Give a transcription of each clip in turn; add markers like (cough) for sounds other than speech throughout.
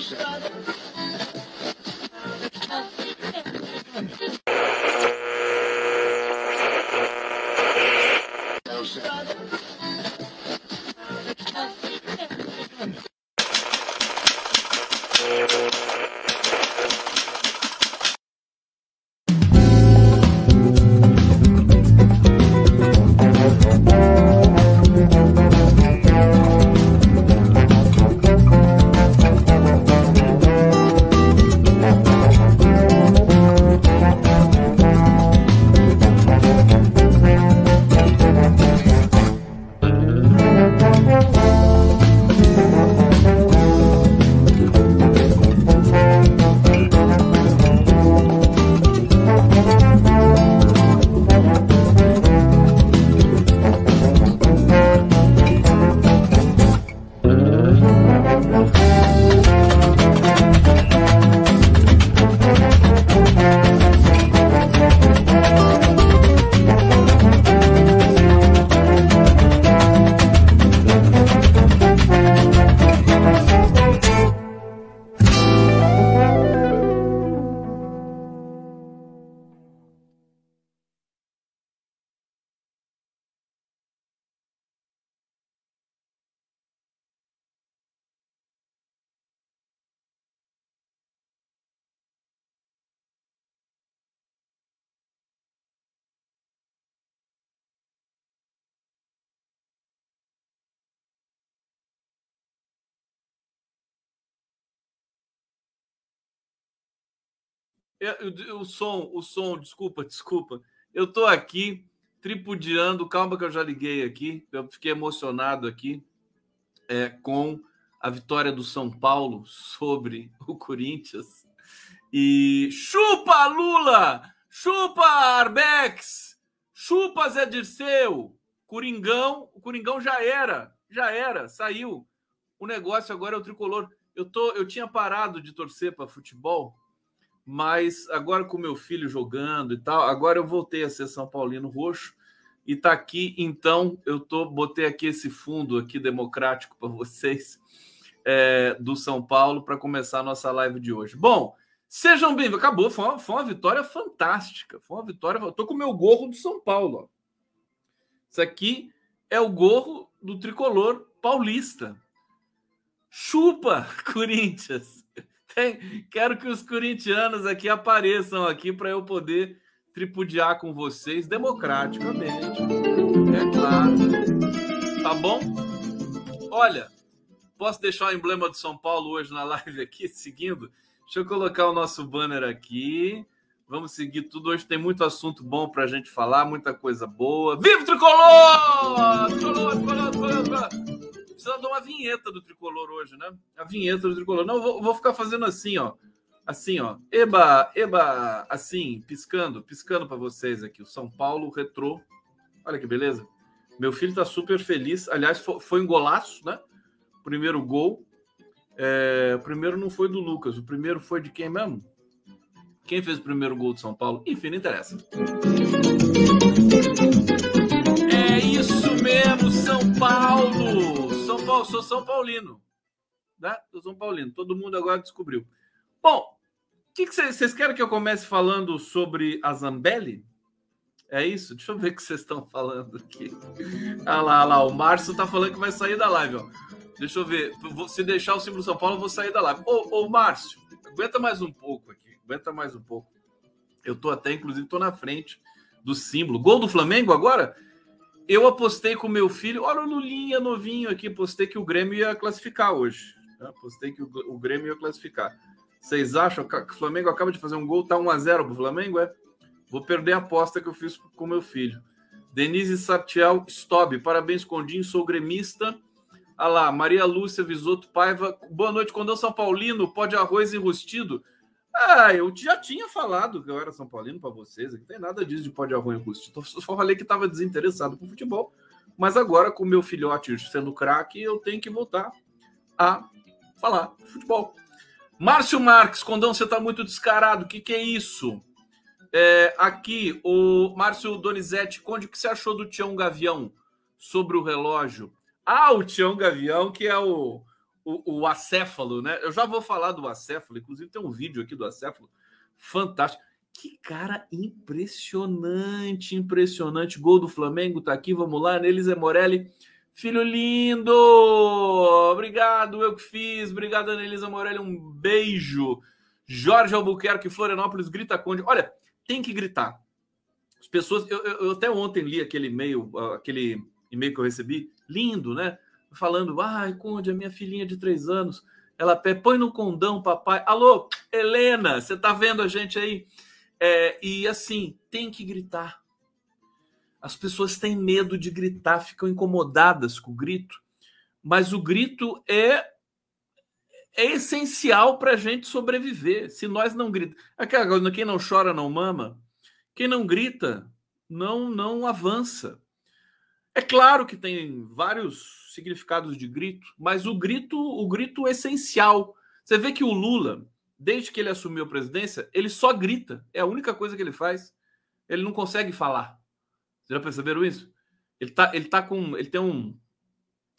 Johnson. O som, o som, desculpa, desculpa. Eu estou aqui tripudiando, calma que eu já liguei aqui, eu fiquei emocionado aqui é, com a vitória do São Paulo sobre o Corinthians. E chupa Lula! Chupa Arbex! Chupa Zé Dirceu! Coringão, o Coringão já era, já era, saiu. O negócio agora é o tricolor. Eu, tô, eu tinha parado de torcer para futebol mas agora com meu filho jogando e tal, agora eu voltei a ser São Paulino roxo e tá aqui, então eu tô botei aqui esse fundo aqui democrático para vocês é, do São Paulo para começar a nossa live de hoje. Bom, sejam bem-vindos. Acabou, foi uma, foi uma, vitória fantástica. Foi uma vitória. Eu tô com o meu gorro do São Paulo. Ó. Isso aqui é o gorro do tricolor paulista. Chupa, (laughs) Corinthians! Tem, quero que os corintianos aqui apareçam aqui para eu poder tripudiar com vocês democraticamente. É claro. Tá bom? Olha, posso deixar o emblema do São Paulo hoje na live aqui, seguindo? Deixa eu colocar o nosso banner aqui. Vamos seguir tudo. Hoje tem muito assunto bom para a gente falar, muita coisa boa. Viva o Tricolor! Tricolor, tricolor, tricolor, tricolor precisa dar uma vinheta do tricolor hoje, né? A vinheta do tricolor. Não, vou, vou ficar fazendo assim, ó. Assim, ó. Eba, eba, assim, piscando, piscando para vocês aqui. O São Paulo retrô. Olha que beleza. Meu filho tá super feliz. Aliás, foi, um golaço, né? Primeiro gol. É, o primeiro não foi do Lucas, o primeiro foi de quem mesmo? Quem fez o primeiro gol de São Paulo? Enfim, não interessa. Sou São Paulino. Né? Sou São Paulino. Todo mundo agora descobriu. Bom, o que vocês querem que eu comece falando sobre a Zambelli? É isso? Deixa eu ver o que vocês estão falando aqui. Ah lá, ah lá, o Márcio tá falando que vai sair da live, ó. Deixa eu ver. Se deixar o símbolo São Paulo, eu vou sair da live. Ô, ô, Márcio, aguenta mais um pouco aqui. Aguenta mais um pouco. Eu tô até, inclusive, tô na frente do símbolo. Gol do Flamengo agora? Eu apostei com meu filho, olha o Lulinha novinho aqui, postei que o Grêmio ia classificar hoje. Tá? Postei que o, Grêmio ia classificar. Vocês acham que o Flamengo acaba de fazer um gol, tá 1x0 pro Flamengo? É? Vou perder a aposta que eu fiz com meu filho. Denise Sartiel Stob, parabéns, Condinho, sou gremista. Ah lá, Maria Lúcia Visoto Paiva, boa noite, Condão São Paulino, pó de arroz enrustido. Ah, eu já tinha falado que eu era São Paulino para vocês, não tem nada disso de pode arruim custo. Eu só falei que estava desinteressado por futebol, mas agora com meu filhote sendo craque, eu tenho que voltar a falar de futebol. Márcio Marques, Condão, você está muito descarado. O que, que é isso? É, aqui, o Márcio Donizete, Conde, o que você achou do Tião Gavião sobre o relógio? Ah, o Tião Gavião, que é o, o, o acéfalo, né? Eu já vou falar do acéfalo, inclusive tem um vídeo aqui do acéfalo fantástico. Que cara impressionante, impressionante. Gol do Flamengo, tá aqui, vamos lá. Nelise Morelli, filho lindo! Obrigado, eu que fiz. Obrigado, Anelisa Morelli, um beijo. Jorge Albuquerque, Florianópolis, grita Conde. Olha, tem que gritar. As pessoas, eu, eu, eu até ontem li aquele e-mail, aquele e-mail que eu recebi, lindo, né? Falando, ai, Conde, a minha filhinha de três anos, ela põe no condão, papai. Alô, Helena, você tá vendo a gente aí? É, e assim, tem que gritar. As pessoas têm medo de gritar, ficam incomodadas com o grito, mas o grito é é essencial para a gente sobreviver. Se nós não gritamos, aquela quem não chora não mama, quem não grita não não avança. É claro que tem vários significados de grito, mas o grito, o grito é essencial. Você vê que o Lula, desde que ele assumiu a presidência, ele só grita. É a única coisa que ele faz. Ele não consegue falar. Vocês já perceberam isso? Ele tá, ele tá com. Ele tem um,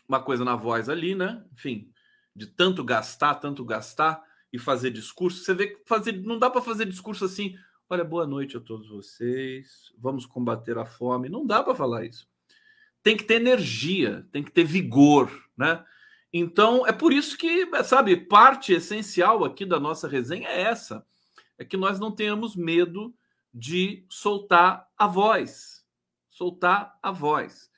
uma coisa na voz ali, né? Enfim, de tanto gastar, tanto gastar e fazer discurso. Você vê que fazer, não dá para fazer discurso assim. Olha, boa noite a todos vocês. Vamos combater a fome. Não dá para falar isso. Tem que ter energia, tem que ter vigor, né? Então, é por isso que, sabe, parte essencial aqui da nossa resenha é essa: é que nós não tenhamos medo de soltar a voz, soltar a voz,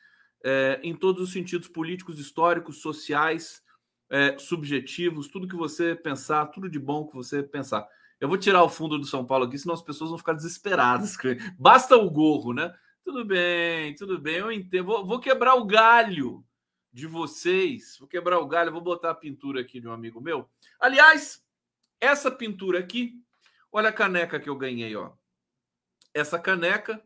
é, em todos os sentidos políticos, históricos, sociais, é, subjetivos, tudo que você pensar, tudo de bom que você pensar. Eu vou tirar o fundo do São Paulo aqui, senão as pessoas vão ficar desesperadas. Basta o gorro, né? Tudo bem, tudo bem, eu entendo. Vou, vou quebrar o galho de vocês. Vou quebrar o galho, vou botar a pintura aqui de um amigo meu. Aliás, essa pintura aqui, olha a caneca que eu ganhei, ó. Essa caneca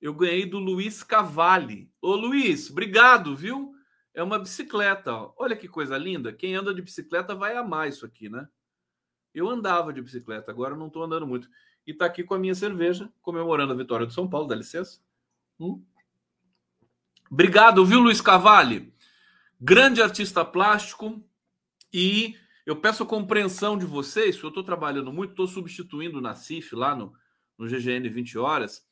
eu ganhei do Luiz Cavalli. Ô Luiz, obrigado, viu? É uma bicicleta, ó. Olha que coisa linda. Quem anda de bicicleta vai amar isso aqui, né? Eu andava de bicicleta, agora não estou andando muito. E está aqui com a minha cerveja, comemorando a vitória do São Paulo, dá licença. Hum? Obrigado, viu, Luiz Cavalli? Grande artista plástico. E eu peço compreensão de vocês, eu estou trabalhando muito, estou substituindo o Nacif lá no, no GGN 20 horas.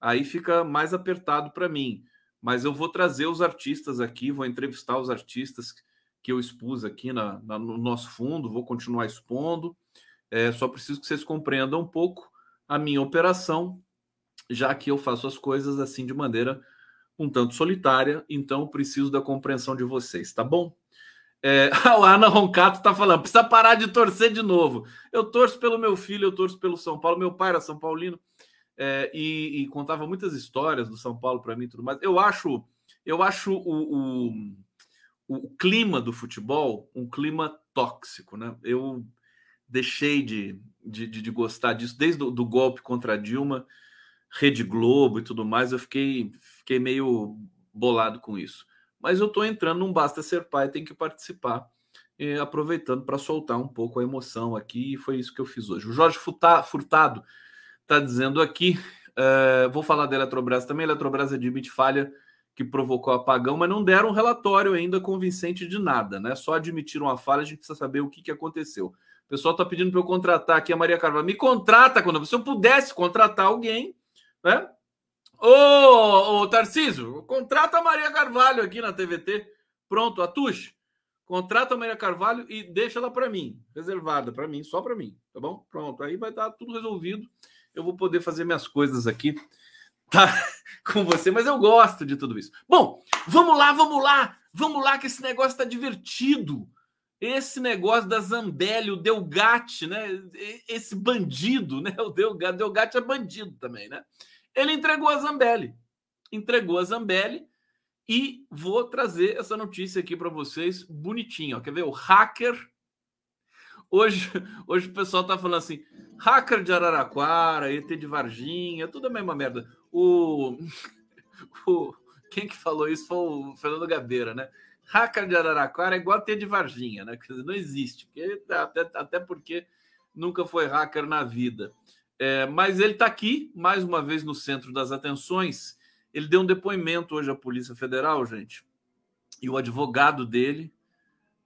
Aí fica mais apertado para mim mas eu vou trazer os artistas aqui, vou entrevistar os artistas que eu expus aqui na, na no nosso fundo, vou continuar expondo. É, só preciso que vocês compreendam um pouco a minha operação, já que eu faço as coisas assim de maneira um tanto solitária, então preciso da compreensão de vocês, tá bom? É, (laughs) a Ana Roncato está falando, precisa parar de torcer de novo. Eu torço pelo meu filho, eu torço pelo São Paulo, meu pai era São Paulino é, e, e, contava muitas histórias do São Paulo para mim e tudo mais. Eu acho, eu acho o, o, o, clima do futebol um clima tóxico, né? Eu deixei de, de, de gostar disso desde o golpe contra a Dilma, Rede Globo e tudo mais. Eu fiquei, fiquei meio bolado com isso. Mas eu estou entrando num basta ser pai, tem que participar. aproveitando para soltar um pouco a emoção aqui, e foi isso que eu fiz hoje. O Jorge Furtado está dizendo aqui. Uh, vou falar da Eletrobras também. A Eletrobras admite falha que provocou apagão, mas não deram um relatório ainda convincente de nada, né? Só admitiram a falha, a gente precisa saber o que, que aconteceu. O pessoal está pedindo para eu contratar aqui a Maria Carvalho. Me contrata quando se eu pudesse contratar alguém, né? Ô, ô Tarcísio, contrata a Maria Carvalho aqui na TVT. Pronto, Atush, contrata a Maria Carvalho e deixa ela para mim, reservada para mim, só para mim, tá bom? Pronto, aí vai estar tudo resolvido eu vou poder fazer minhas coisas aqui tá (laughs) com você, mas eu gosto de tudo isso. Bom, vamos lá, vamos lá, vamos lá, que esse negócio tá divertido. Esse negócio da Zambelli, o Delgatti, né? Esse bandido, né? (laughs) O Delgatti é bandido também, né? Ele entregou a Zambelli. Entregou a Zambelli e vou trazer essa notícia aqui para vocês bonitinho. Ó. Quer ver? O hacker. Hoje, (laughs) hoje o pessoal tá falando assim: Hacker de Araraquara, ET de Varginha, tudo a mesma merda. O, (laughs) o quem que falou isso foi o Fernando Gabeira, né? Hacker de Araraquara é igual ET de Varginha, né? Não existe, porque, até, até porque nunca foi hacker na vida. É, mas ele está aqui, mais uma vez, no centro das atenções. Ele deu um depoimento hoje à Polícia Federal, gente. E o advogado dele,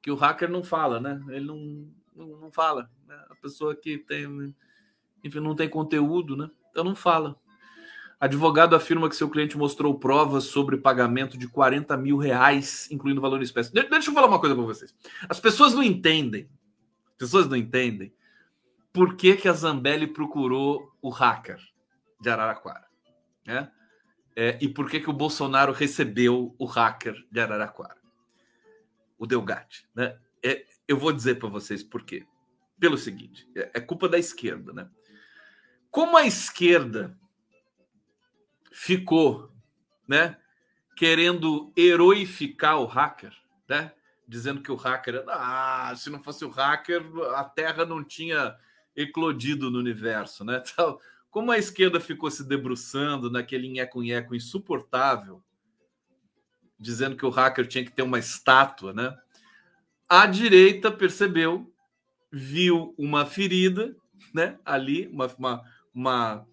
que o hacker não fala, né? Ele não, não, não fala. Né? A pessoa que tem, enfim, não tem conteúdo, né? Então não fala. Advogado afirma que seu cliente mostrou provas sobre pagamento de 40 mil reais, incluindo valor em espécie. De deixa eu falar uma coisa para vocês. As pessoas não entendem, as pessoas não entendem por que, que a Zambelli procurou o hacker de Araraquara. Né? É, e por que, que o Bolsonaro recebeu o hacker de Araraquara. O Delgatti. Né? É, eu vou dizer para vocês por quê. Pelo seguinte, é, é culpa da esquerda. Né? Como a esquerda ficou, né, querendo heroificar o hacker, né, dizendo que o hacker, ah, se não fosse o hacker, a Terra não tinha eclodido no universo, né? (laughs) Então, como a esquerda ficou se debruçando naquele nheco-nheco insuportável, dizendo que o hacker tinha que ter uma estátua, né? A direita percebeu, viu uma ferida, né? Ali, uma, uma, uma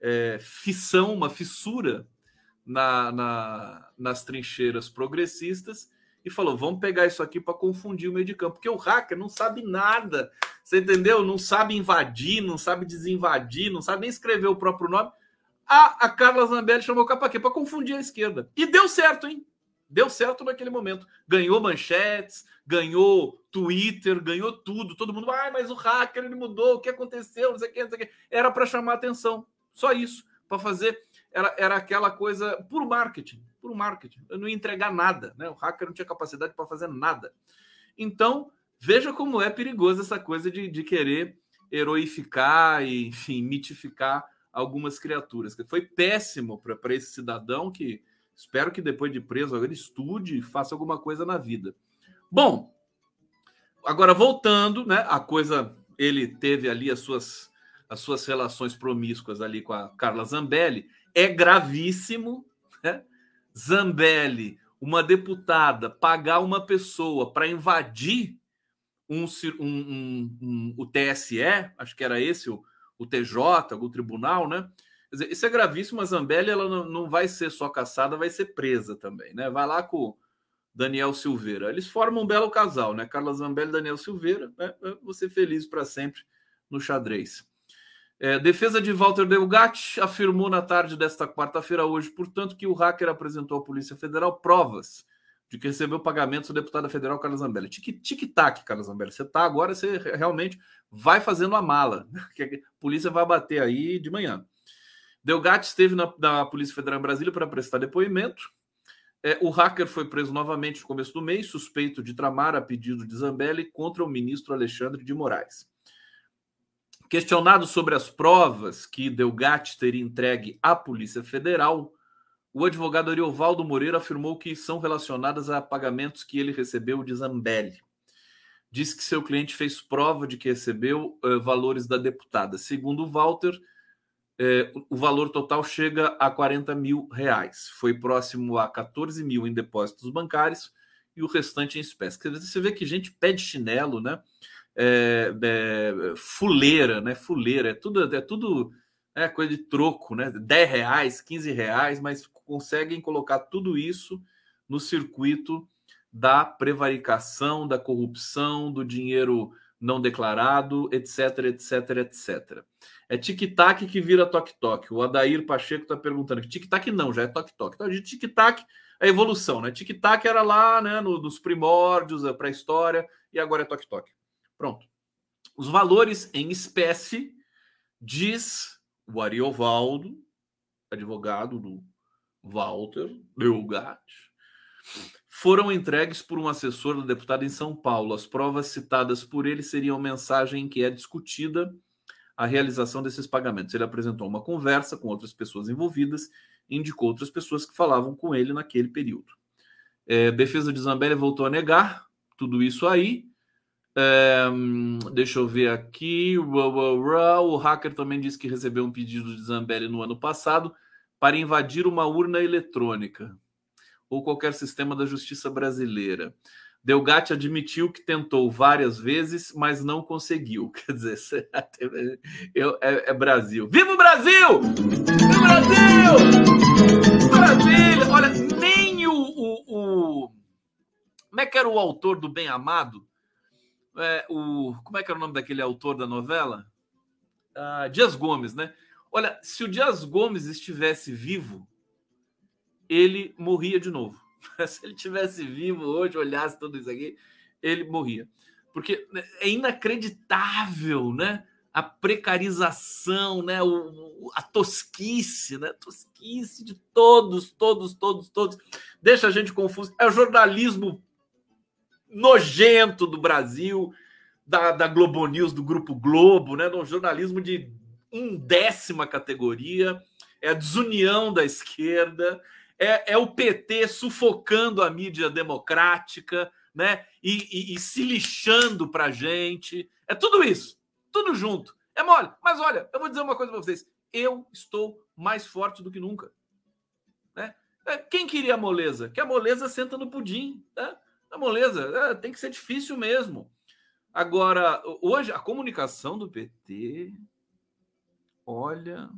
é, fissão, uma fissura na, na, nas trincheiras progressistas e falou: vamos pegar isso aqui para confundir o meio de campo, porque o hacker não sabe nada, você entendeu? Não sabe invadir, não sabe desinvadir, não sabe nem escrever o próprio nome. A, a Carla Zambelli chamou o para quê? Para confundir a esquerda. E deu certo, hein? Deu certo naquele momento. Ganhou manchetes, ganhou Twitter, ganhou tudo. Todo mundo, ah, mas o hacker ele mudou, o que aconteceu? Não sei o que, não sei o que. Era para chamar atenção. Só isso, para fazer. Era, era aquela coisa por marketing, por marketing. Eu não ia entregar nada, né? O hacker não tinha capacidade para fazer nada. Então, veja como é perigoso essa coisa de, de querer heroificar e, enfim, mitificar algumas criaturas. Foi péssimo para esse cidadão que espero que depois de preso agora estude e faça alguma coisa na vida. Bom, agora voltando, né? A coisa ele teve ali as suas as suas relações promíscuas ali com a Carla Zambelli, é gravíssimo. Né? Zambelli, uma deputada, pagar uma pessoa para invadir um, um, um, o TSE, acho que era esse o, o TJ, o tribunal, né? Dizer, isso é gravíssimo. A Zambelli ela não, não vai ser só caçada, vai ser presa também, né? Vai lá com Daniel Silveira. Eles formam um belo casal, né? Carla Zambelli e Daniel Silveira. Né? Ser feliz para sempre no xadrez. É, defesa de Walter Delgatti afirmou na tarde desta quarta-feira, hoje, portanto, que o hacker apresentou à Polícia Federal provas de que recebeu pagamentos do deputado federal Carlos Zambelli. Tic-tac, Carlos Zambelli. Você está agora, você realmente vai fazendo a mala, (laughs) que a polícia vai bater aí de manhã. Delgatti esteve na, na Polícia Federal em Brasília para prestar depoimento. É, o hacker foi preso novamente no começo do mês, suspeito de tramar a pedido de Zambelli contra o ministro Alexandre de Moraes. Questionado sobre as provas que Delgatti teria entregue à Polícia Federal, o advogado Ariovaldo Moreira afirmou que são relacionadas a pagamentos que ele recebeu de Zambelli. Disse que seu cliente fez prova de que recebeu uh, valores da deputada. Segundo Walter, uh, o valor total chega a 40 mil reais. Foi próximo a 14 mil em depósitos bancários e o restante em espécie. Você vê que gente pede chinelo, né? É, é, fuleira, né? Fuleira, é tudo, é tudo é, coisa de troco, né? 10 reais, 15 reais, mas conseguem colocar tudo isso no circuito da prevaricação, da corrupção, do dinheiro não declarado, etc, etc, etc. É tic-tac que vira toque-toque. O Adair Pacheco está perguntando tic-tac não, já é toque-toque. Então, de tic-tac, a evolução, né? Tic-tac era lá, né, no, nos primórdios, a pré-história, e agora é toque-toque. Pronto. Os valores em espécie, diz o Ariovaldo, advogado do Walter Delgatti, foram entregues por um assessor da deputada em São Paulo. As provas citadas por ele seriam mensagem em que é discutida a realização desses pagamentos. Ele apresentou uma conversa com outras pessoas envolvidas e indicou outras pessoas que falavam com ele naquele período. É, defesa de Zambelli voltou a negar tudo isso aí é, deixa eu ver aqui. O hacker também disse que recebeu um pedido de Zambelli no ano passado para invadir uma urna eletrônica ou qualquer sistema da justiça brasileira. Delgatti admitiu que tentou várias vezes, mas não conseguiu. (laughs) Quer dizer, (laughs) eu, é, é Brasil. Viva o Brasil! Viva o Brasil! Maravilha! Olha, nem o, o, o, Como é que era o autor do Bem Amado? É, o, como é que era o nome daquele autor da novela? Ah, Dias Gomes, né? Olha, se o Dias Gomes estivesse vivo, ele morria de novo. (laughs) Se ele tivesse vivo hoje, olhasse tudo isso aqui, ele morria. Porque é inacreditável, né? A precarização, né? O, a tosquice, né? Tosquice de todos, todos, todos, todos. Deixa a gente confuso. É o jornalismo nojento do Brasil, da, da Globo News, do Grupo Globo, né? Um jornalismo de undécima categoria, é a desunião da esquerda, é, é o PT sufocando a mídia democrática, né? E, e, e se lixando para gente. É tudo isso, tudo junto. É mole. Mas olha, eu vou dizer uma coisa para vocês. Eu estou mais forte do que nunca. Né? É, quem queria a moleza? Que a moleza senta no pudim. Né? A moleza é, tem que ser difícil mesmo. Agora, hoje, a comunicação do PT, olha,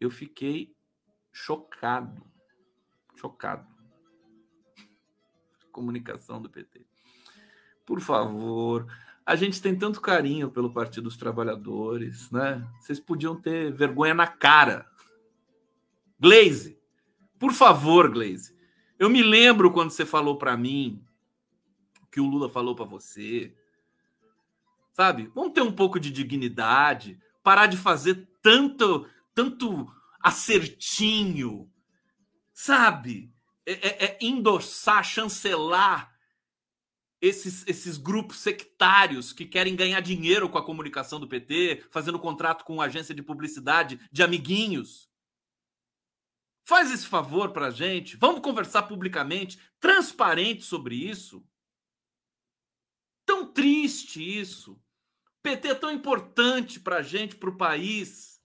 eu fiquei chocado. Chocado. Comunicação do PT. Por favor, a gente tem tanto carinho pelo Partido dos Trabalhadores, né? Vocês podiam ter vergonha na cara. Glaze, por favor, Glaze. Eu me lembro quando você falou para mim que o Lula falou para você. Sabe? Vamos ter um pouco de dignidade, parar de fazer tanto tanto acertinho, sabe? É, é, é endossar, chancelar esses, esses grupos sectários que querem ganhar dinheiro com a comunicação do PT, fazendo contrato com agência de publicidade de amiguinhos. Faz esse favor para a gente. Vamos conversar publicamente, transparente sobre isso. Tão triste isso. PT é tão importante para a gente, para o país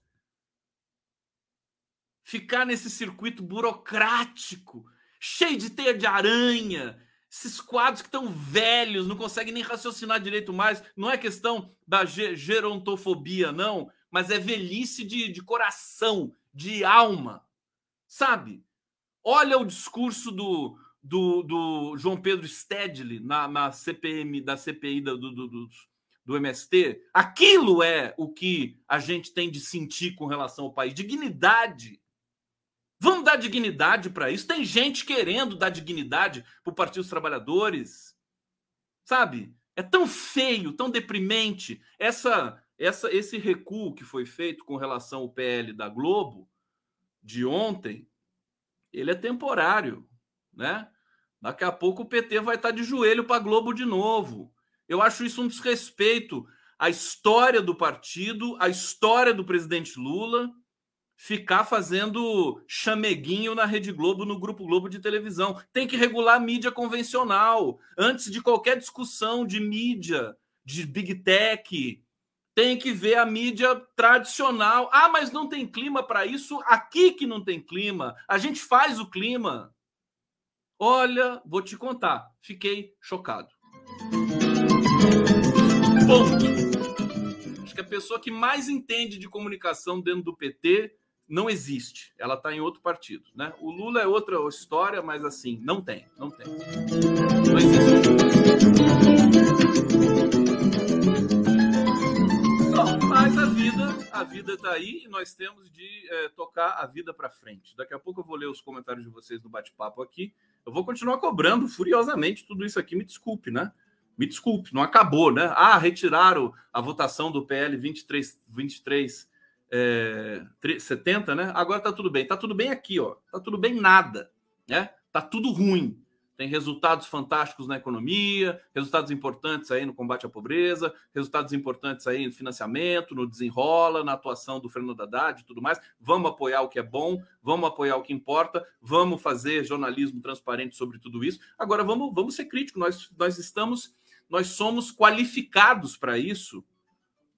ficar nesse circuito burocrático, cheio de teia de aranha, esses quadros que estão velhos, não conseguem nem raciocinar direito mais. Não é questão da gerontofobia, não, mas é velhice de, de coração, de alma, sabe? Olha o discurso do, do, do João Pedro Stedley na, na CPM, da CPI do, do, do, do MST. Aquilo é o que a gente tem de sentir com relação ao país. Dignidade Vamos dar dignidade para isso. Tem gente querendo dar dignidade para o Partido dos Trabalhadores. Sabe? É tão feio, tão deprimente. Essa, essa, esse recuo que foi feito com relação ao PL da Globo de ontem, ele é temporário, né? Daqui a pouco o PT vai estar de joelho para Globo de novo. Eu acho isso um desrespeito à história do partido, à história do presidente Lula ficar fazendo chameguinho na Rede Globo, no Grupo Globo de televisão. Tem que regular a mídia convencional. Antes de qualquer discussão de mídia, de big tech, tem que ver a mídia tradicional. Ah, mas não tem clima para isso? Aqui que não tem clima. A gente faz o clima. Olha, vou te contar. Fiquei chocado. Ponto. Acho que a pessoa que mais entende de comunicação dentro do PT não existe. Ela está em outro partido, né? O Lula é outra história, mas assim, não tem, não tem. Não existe. Está aí nós temos de é, tocar a vida para frente. Daqui a pouco eu vou ler os comentários de vocês no bate-papo aqui. Eu vou continuar cobrando furiosamente tudo isso aqui. Me desculpe, né? Me desculpe, não acabou, né? Ah, retiraram a votação do PL 23, 23 é, 70, né? Agora tá tudo bem. Tá tudo bem aqui, ó. Tá tudo bem nada, né? Tá tudo ruim. Tem resultados fantásticos na economia, resultados importantes aí no combate à pobreza, resultados importantes aí no financiamento, no desenrola, na atuação do Fernando Haddad e tudo mais. Vamos apoiar o que é bom, vamos apoiar o que importa, vamos fazer jornalismo transparente sobre tudo isso. Agora vamos, vamos ser críticos. Nós, nós estamos, nós somos qualificados para isso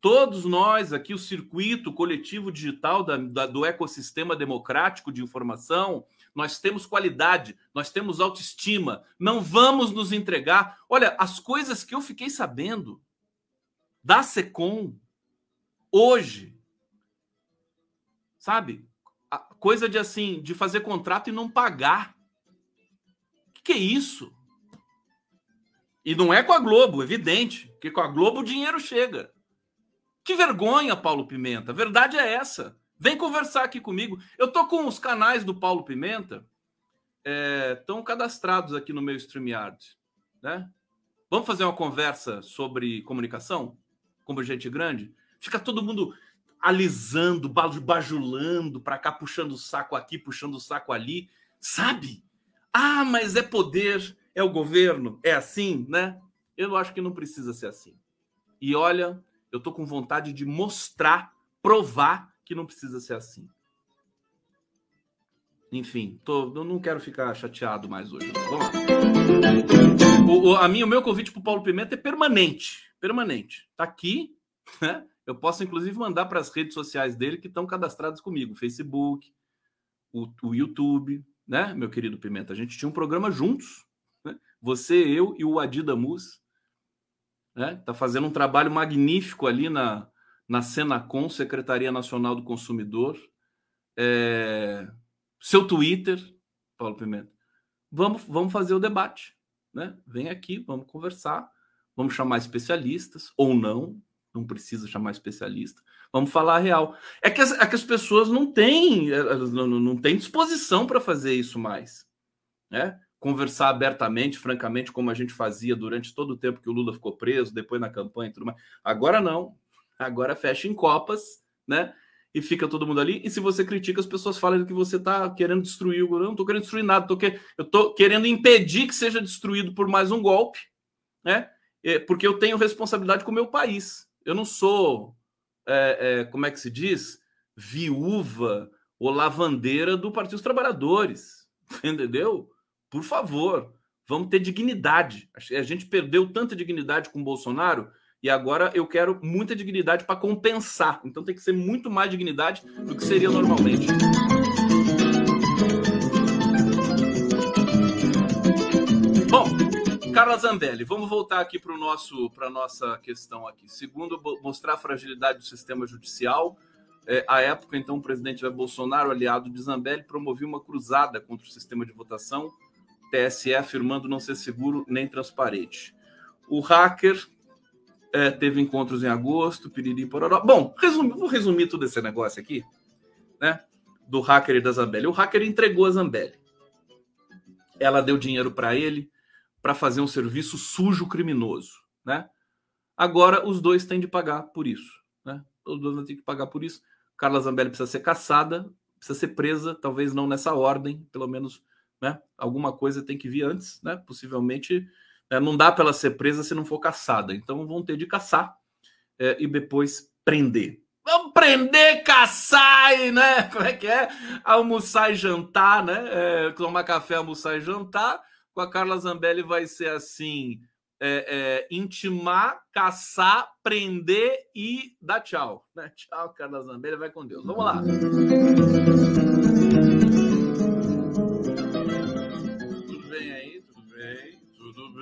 Todos nós aqui, o circuito coletivo digital da, da, do ecossistema democrático de informação, nós temos qualidade, nós temos autoestima, não vamos nos entregar. Olha, as coisas que eu fiquei sabendo da SECOM hoje, sabe? A coisa de assim, de fazer contrato e não pagar. que é isso? E não é com a Globo, evidente, porque com a Globo o dinheiro chega. Que vergonha, Paulo Pimenta. A verdade é essa. Vem conversar aqui comigo. Eu tô com os canais do Paulo Pimenta, estão é, cadastrados aqui no meu StreamYard. Né? Vamos fazer uma conversa sobre comunicação? Como gente grande? Fica todo mundo alisando, bajulando para cá, puxando o saco aqui, puxando o saco ali. Sabe? Ah, mas é poder, é o governo, é assim, né? Eu acho que não precisa ser assim. E olha, eu tô com vontade de mostrar, provar que não precisa ser assim. Enfim, tô, eu não quero ficar chateado mais hoje. O, o, a minha, o meu convite para o Paulo Pimenta é permanente. Permanente. Tá aqui, né? Eu posso, inclusive, mandar para as redes sociais dele que estão cadastradas comigo: Facebook, o, o, YouTube, né, meu querido Pimenta? A gente tinha um programa juntos, né? Você, eu e o Adidamus né? Tá fazendo um trabalho magnífico ali na, na Senacom, Secretaria Nacional do Consumidor. É... Seu Twitter, Paulo Pimenta. Vamos, vamos fazer o debate. Né? Vem aqui, vamos conversar, vamos chamar especialistas, ou não, não precisa chamar especialista. Vamos falar a real. É que as, é que as pessoas não têm, não, não têm disposição para fazer isso mais. Né? conversar abertamente, francamente, como a gente fazia durante todo o tempo que o Lula ficou preso, depois na campanha e tudo mais. Agora não. Agora fecha em copas, né? E fica todo mundo ali. E se você critica, as pessoas falam que você está querendo destruir o governo. Não estou querendo destruir nada. Tô que... Eu estou querendo impedir que seja destruído por mais um golpe, né? É, porque eu tenho responsabilidade com o meu país. Eu não sou, é, é, como é que se diz? Viúva ou lavandeira do Partido dos Trabalhadores. (laughs) Entendeu? Por favor, vamos ter dignidade. A gente perdeu tanta dignidade com o Bolsonaro e agora eu quero muita dignidade para compensar. Então tem que ser muito mais dignidade do que seria normalmente. Bom, Carla Zambelli, vamos voltar aqui para nosso para nossa questão aqui. Segundo, mostrar a fragilidade do sistema judicial. É, à época, então, o presidente Jair Bolsonaro, aliado de Zambelli, promovia uma cruzada contra o sistema de votação TSE afirmando não ser seguro nem transparente. O hacker é, teve encontros em agosto, piriri pororó. Bom, vou resumir todo esse negócio aqui, né? Do hacker e da Zambelli. O hacker entregou a Zambelli. Ela deu dinheiro para ele para fazer um serviço sujo criminoso, né? Agora os dois têm de pagar por isso, né? Os dois vão ter que pagar por isso. Carla Zambelli precisa ser caçada, precisa ser presa, talvez não nessa ordem, pelo menos né? Alguma coisa tem que vir antes, né? Possivelmente né? não dá para ela ser presa se não for caçada. Então vão ter de caçar é, e depois prender. Vamos prender, caçar, e, né? (laughs) Como é que é? Almoçar e jantar, né? É, tomar café, almoçar e jantar. Com a Carla Zambelli vai ser assim: é, é, intimar, caçar, prender e dar tchau. Né? (laughs) Tchau, Carla Zambelli, vai com Deus. Vamos lá.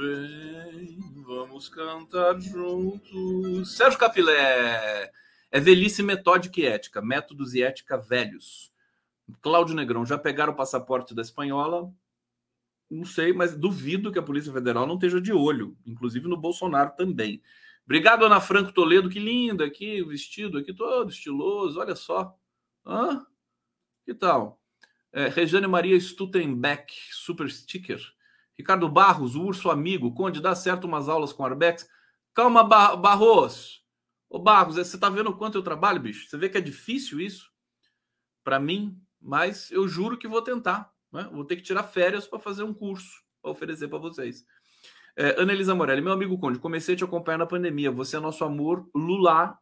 Bem, vamos cantar juntos. Sérgio Capilé, é velhice metódica e ética, métodos e ética velhos. Cláudio Negrão, já pegaram o passaporte da espanhola? Não sei, mas duvido que a Polícia Federal não esteja de olho, inclusive no Bolsonaro também. Obrigado, Ana Franco Toledo, que linda aqui, vestido aqui todo estiloso, olha só. Hã? Que tal? É, Regiane Maria Stuttenbeck, super sticker. Ricardo Barros, o urso amigo, Conde, dá certo umas aulas com Arbex. Calma, Bar Barros. Ô, Barros, você tá vendo o quanto eu trabalho, bicho? Você vê que é difícil isso para mim, mas eu juro que vou tentar. Né? Vou ter que tirar férias para fazer um curso para oferecer para vocês. É, Ana Elisa Morelli, meu amigo Conde, comecei a te acompanhar na pandemia. Você é nosso amor, Lula.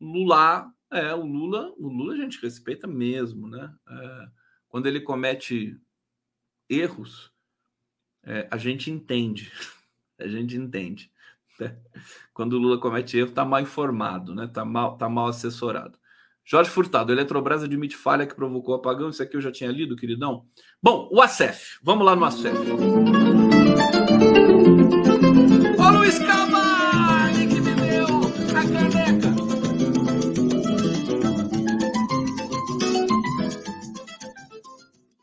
Lula, é, o Lula, o Lula a gente respeita mesmo, né? É, quando ele comete erros, é, a gente entende. (laughs) A gente entende. Né? Quando o Lula comete erro, está mal informado, né? Está mal, tá mal assessorado. Jorge Furtado, Eletrobras admite falha que provocou apagão. Isso aqui eu já tinha lido, queridão. Bom, o ACEF. Vamos lá no ACEF. Ô Luiz Cavalli, que me deu a caneca.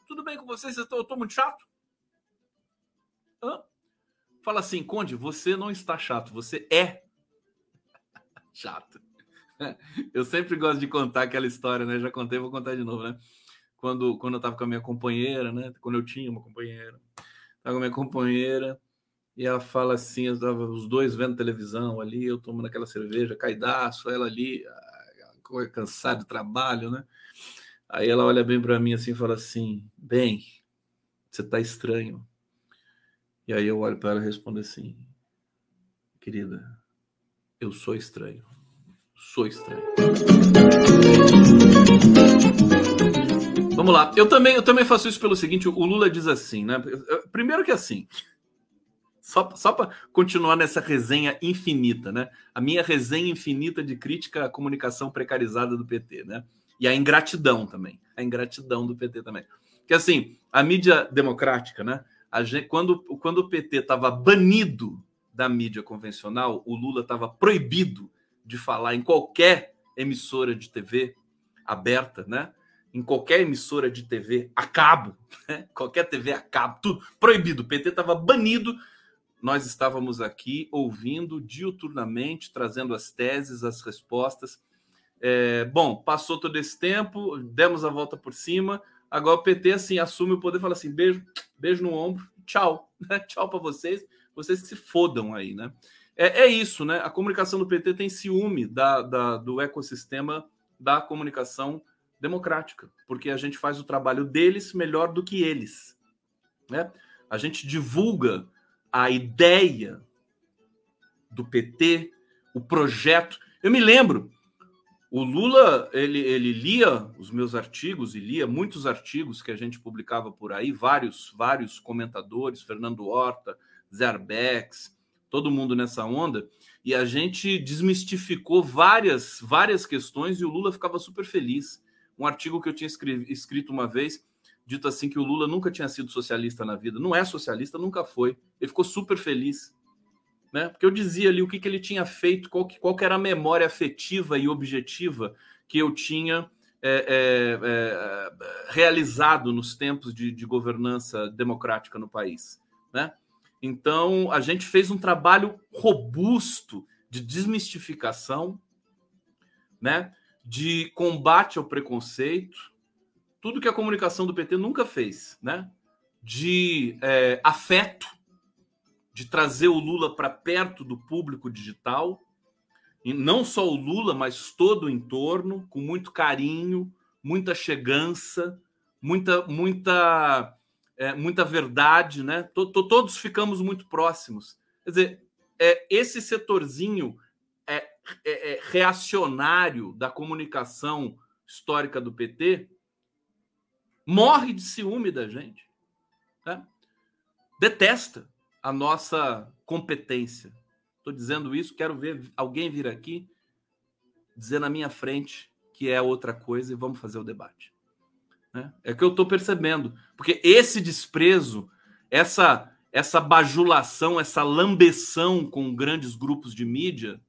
Tudo bem com vocês? Eu estou muito chato? Hã? Fala assim, Conde, você não está chato, você é (laughs) chato. Eu sempre gosto de contar aquela história, né? Já contei, vou contar de novo, né? Quando, quando eu estava com a minha companheira, né? Quando eu tinha uma companheira, estava com a minha companheira e ela fala assim, eu tava os dois vendo televisão ali, eu tomando aquela cerveja, caidaço, ela ali, ah, cansado de trabalho, né? Aí ela olha bem para mim assim e fala assim: Bem, você tá estranho. E aí eu olho para ela e respondo assim: Querida, eu sou estranho. Sou estranho. Vamos lá. Eu também, eu também faço isso pelo seguinte: o Lula diz assim, né? Primeiro que assim, só, só para continuar nessa resenha infinita, né? A minha resenha infinita de crítica à comunicação precarizada do PT, né? E a ingratidão também. A ingratidão do PT também. Que assim, a mídia democrática, né? Gente, quando, quando o PT estava banido da mídia convencional, o Lula estava proibido de falar em qualquer emissora de TV aberta, né? Em qualquer emissora de TV a cabo, (laughs) né? qualquer TV a cabo, tudo proibido. O PT estava banido nós estávamos aqui ouvindo diuturnamente, trazendo as teses, as respostas. É, bom, passou todo esse tempo, demos a volta por cima. Agora o PT assim assume o poder, fala assim: beijo, beijo no ombro, tchau, (laughs) né? tchau para vocês, vocês que se fodam aí, né? É, é, isso, né? A comunicação do PT tem ciúme da, da, do ecossistema da comunicação democrática, porque a gente faz o trabalho deles melhor do que eles, né? A gente divulga a ideia do PT, o projeto. Eu me lembro, o Lula, ele, ele lia os meus artigos e lia muitos artigos que a gente publicava por aí, vários, vários comentadores, Fernando Horta, Zé Arbex, todo mundo nessa onda, e a gente desmistificou várias, várias questões e o Lula ficava super feliz. Um artigo que eu tinha escrito uma vez, dito assim que o Lula nunca tinha sido socialista na vida. Não é socialista, nunca foi. Ele ficou super feliz. Né? Porque eu dizia ali o que, que ele tinha feito, qual, que, qual que era a memória afetiva e objetiva que eu tinha é, é, é, realizado nos tempos de, de, governança democrática no país. Né? Então, a gente fez um trabalho robusto de desmistificação, né? de combate ao preconceito, tudo que a comunicação do PT nunca fez, né? De é, afeto, de trazer o Lula para perto do público digital, e não só o Lula, mas todo o entorno, com muito carinho, muita chegança, muita, muita, é, muita verdade, né? todos ficamos muito próximos. Quer dizer, é, esse setorzinho é, é, é reacionário da comunicação histórica do PT morre de ciúme da gente, né? detesta a nossa competência. Estou dizendo isso, quero ver alguém vir aqui dizer na minha frente que é outra coisa e vamos fazer o debate. Né? É que eu estou percebendo, porque esse desprezo, essa essa bajulação, essa lambeção com grandes grupos de mídia,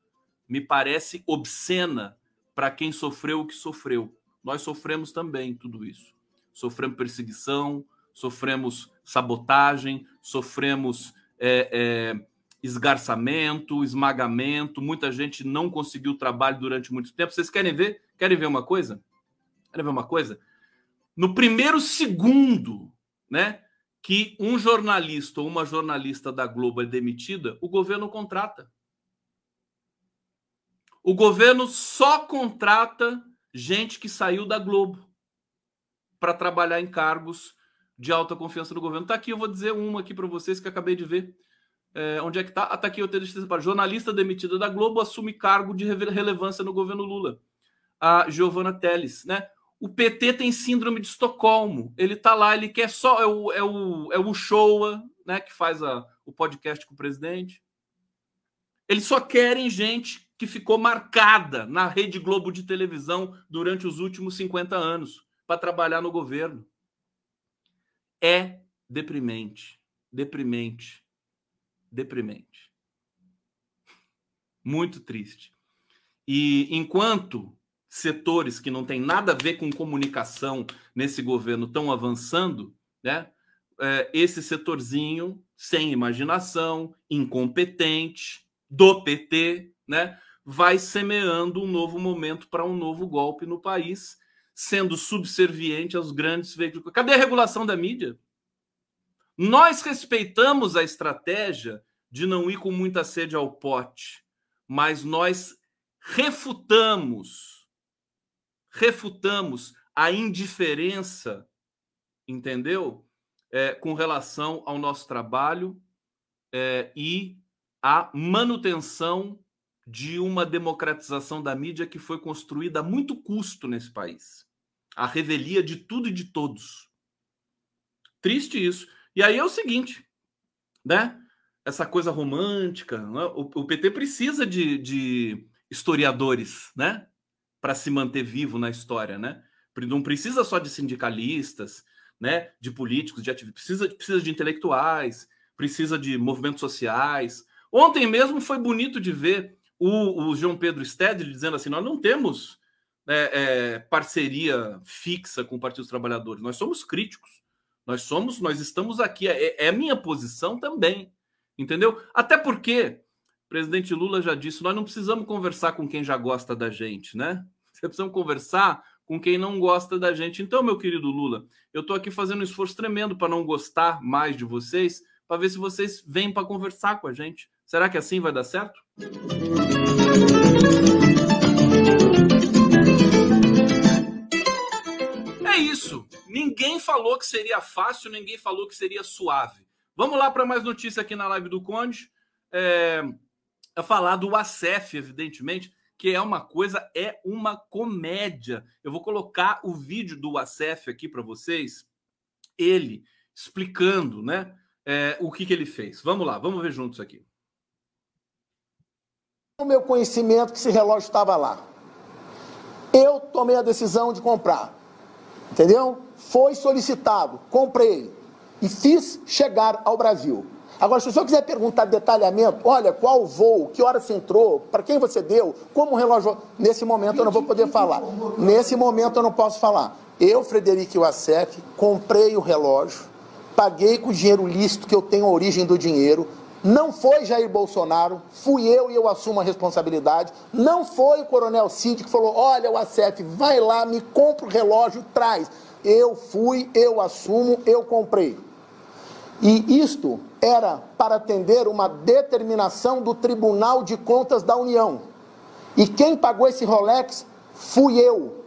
me parece obscena para quem sofreu o que sofreu. Nós sofremos também tudo isso sofremos perseguição, sofremos sabotagem, sofremos é, é, esgarçamento, esmagamento. Muita gente não conseguiu trabalho durante muito tempo. Vocês querem ver? Querem ver uma coisa? Querem ver uma coisa? No primeiro segundo, né, que um jornalista ou uma jornalista da Globo é demitida, o governo contrata. O governo só contrata gente que saiu da Globo para trabalhar em cargos de alta confiança do governo. Está aqui, eu vou dizer uma aqui para vocês que acabei de ver. É, onde é que está? Está ah, aqui o texto para jornalista demitida da Globo assume cargo de relevância no governo Lula. A Giovana Teles, né? O PT tem síndrome de Estocolmo. Ele está lá, ele quer só é o é o, é o Showa, né, que faz a, o podcast com o presidente. Eles só querem gente que ficou marcada na Rede Globo de televisão durante os últimos 50 anos para trabalhar no governo. É deprimente, deprimente, deprimente. Muito triste. E enquanto setores que não têm nada a ver com comunicação nesse governo estão avançando, né? é, esse setorzinho sem imaginação, incompetente, do PT, né, vai semeando um novo momento para um novo golpe no país, sendo subserviente aos grandes veículos. Cadê a regulação da mídia? Nós respeitamos a estratégia de não ir com muita sede ao pote, mas nós refutamos, refutamos a indiferença, entendeu? É, com relação ao nosso trabalho é, e a manutenção de uma democratização da mídia que foi construída a muito custo nesse país. A revelia de tudo e de todos. Triste isso. E aí é o seguinte, né? Essa coisa romântica. Né? O, o, PT precisa de, de historiadores, né? Para se manter vivo na história, né? Não precisa só de sindicalistas, né? De políticos, de ativistas. Precisa, precisa de intelectuais, precisa de movimentos sociais, Ontem mesmo foi bonito de ver o, o João Pedro Stedley dizendo assim: nós não temos é, é, parceria fixa com o Partido dos Trabalhadores, nós somos críticos, nós somos, nós estamos aqui, é, é a minha posição também, entendeu? Até porque o presidente Lula já disse: nós não precisamos conversar com quem já gosta da gente, né? Você precisa conversar com quem não gosta da gente. Então, meu querido Lula, eu estou aqui fazendo um esforço tremendo para não gostar mais de vocês, para ver se vocês vêm para conversar com a gente. Será que assim vai dar certo? É isso. Ninguém falou que seria fácil, ninguém falou que seria suave. Vamos lá para mais notícia aqui na live do Conde. É, é falar do ACEF, evidentemente, que é uma coisa, é uma comédia. Eu vou colocar o vídeo do ACEF aqui para vocês, ele explicando, né, é, o que, que ele fez. Vamos lá, vamos ver juntos aqui o meu conhecimento que esse relógio estava lá. Eu tomei a decisão de comprar. Entendeu? Foi solicitado, comprei e fiz chegar ao Brasil. Agora, se o senhor quiser perguntar detalhamento, olha, qual voo, que hora você entrou, para quem você deu, como o relógio. Nesse momento eu não vou poder falar. Nesse momento eu não posso falar. Eu, Frederico Iwasef, comprei o relógio, paguei com o dinheiro lícito que eu tenho a origem do dinheiro, não foi Jair Bolsonaro, fui eu e eu assumo a responsabilidade. Não foi o Coronel Cid que falou: olha, o ACF, vai lá, me compra o relógio, traz. Eu fui, eu assumo, eu comprei. E isto era para atender uma determinação do Tribunal de Contas da União. E quem pagou esse Rolex fui eu,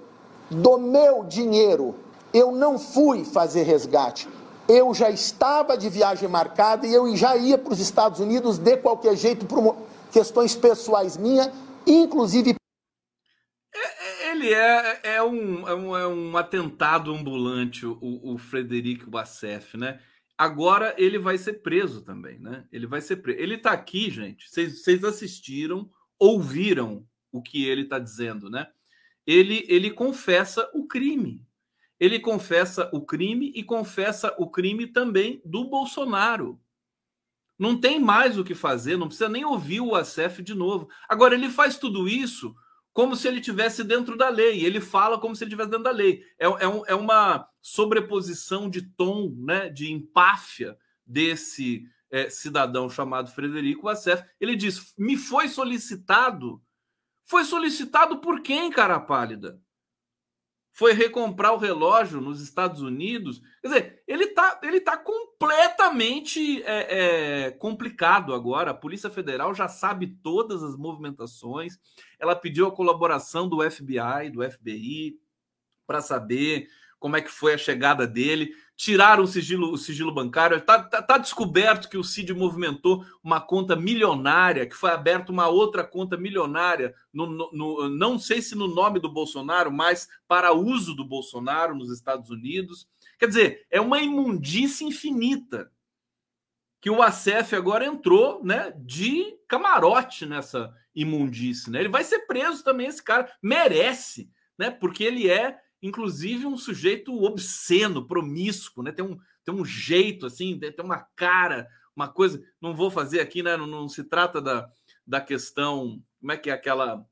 do meu dinheiro. Eu não fui fazer resgate eu já estava de viagem marcada e eu já ia para os Estados Unidos de qualquer jeito por questões pessoais minhas, inclusive. É, é, ele é, é, um, é, um, é um atentado ambulante, o, o Frederico Bassef, né? Agora ele vai ser preso também, né? Ele vai ser preso. Ele está aqui, gente. Vocês assistiram, ouviram o que ele está dizendo, né? Ele, ele confessa o crime ele confessa o crime e confessa o crime também do Bolsonaro. Não tem mais o que fazer, não precisa nem ouvir o ACF de novo. Agora, ele faz tudo isso como se ele tivesse dentro da lei. Ele fala como se ele estivesse dentro da lei. É, é, um, é uma sobreposição de tom, né, de empáfia desse é, cidadão chamado Frederico Acef. Ele diz: me foi solicitado. Foi solicitado por quem, cara pálida? Foi recomprar o relógio nos Estados Unidos. Quer dizer, ele está ele tá completamente é, é, complicado agora. A Polícia Federal já sabe todas as movimentações. Ela pediu a colaboração do FBI, do FBI, para saber como é que foi a chegada dele tiraram o sigilo, o sigilo bancário. Está tá, tá descoberto que o Cid movimentou uma conta milionária, que foi aberta uma outra conta milionária, no, no, no, não sei se no nome do Bolsonaro, mas para uso do Bolsonaro nos Estados Unidos. Quer dizer, é uma imundície infinita que o ACF agora entrou né, de camarote nessa imundície. Né? Ele vai ser preso também, esse cara merece, né? Porque ele é inclusive um sujeito obsceno, promíscuo, né? Tem um, tem um jeito assim, tem uma cara, uma coisa. Não vou fazer aqui, né? Não, não se trata da, da questão, como é que é aquela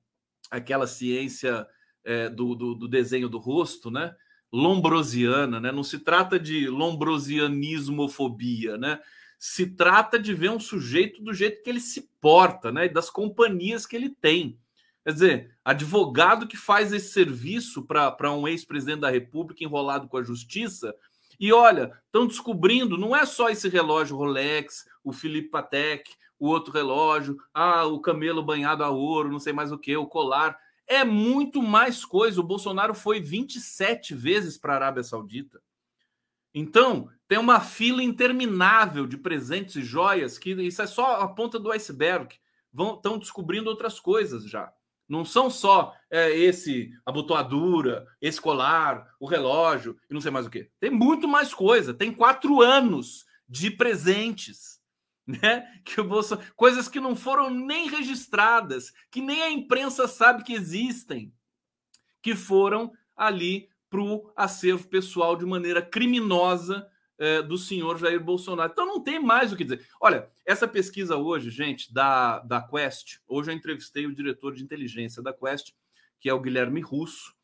aquela ciência é, do, do, do, desenho do rosto, né? lombrosiana, né? Não se trata de lombrosianismofobia, né? Se trata de ver um sujeito do jeito que ele se porta, né? E das companhias que ele tem. Quer dizer, advogado que faz esse serviço para um ex-presidente da República enrolado com a justiça. E olha, estão descobrindo, não é só esse relógio Rolex, o Felipe Patek, o outro relógio, ah, o camelo banhado a ouro, não sei mais o que, o colar é muito mais coisa. O Bolsonaro foi 27 vezes para a Arábia Saudita. Então, tem uma fila interminável de presentes e joias que isso é só a ponta do iceberg. Estão descobrindo outras coisas já. Não são só é, esse abotoadura, esse colar, o relógio e não sei mais o que. Tem muito mais coisa. Tem quatro anos de presentes (laughs) né? Que o Bolsonaro, coisas que não foram nem registradas, que nem a imprensa sabe que existem, que foram ali para o acervo pessoal de maneira criminosa é, do senhor Jair Bolsonaro. Então não tem mais o que dizer. Olha, essa pesquisa hoje, gente, da, da Quest, hoje eu entrevistei o diretor de inteligência da Quest, que é o Guilherme Russo.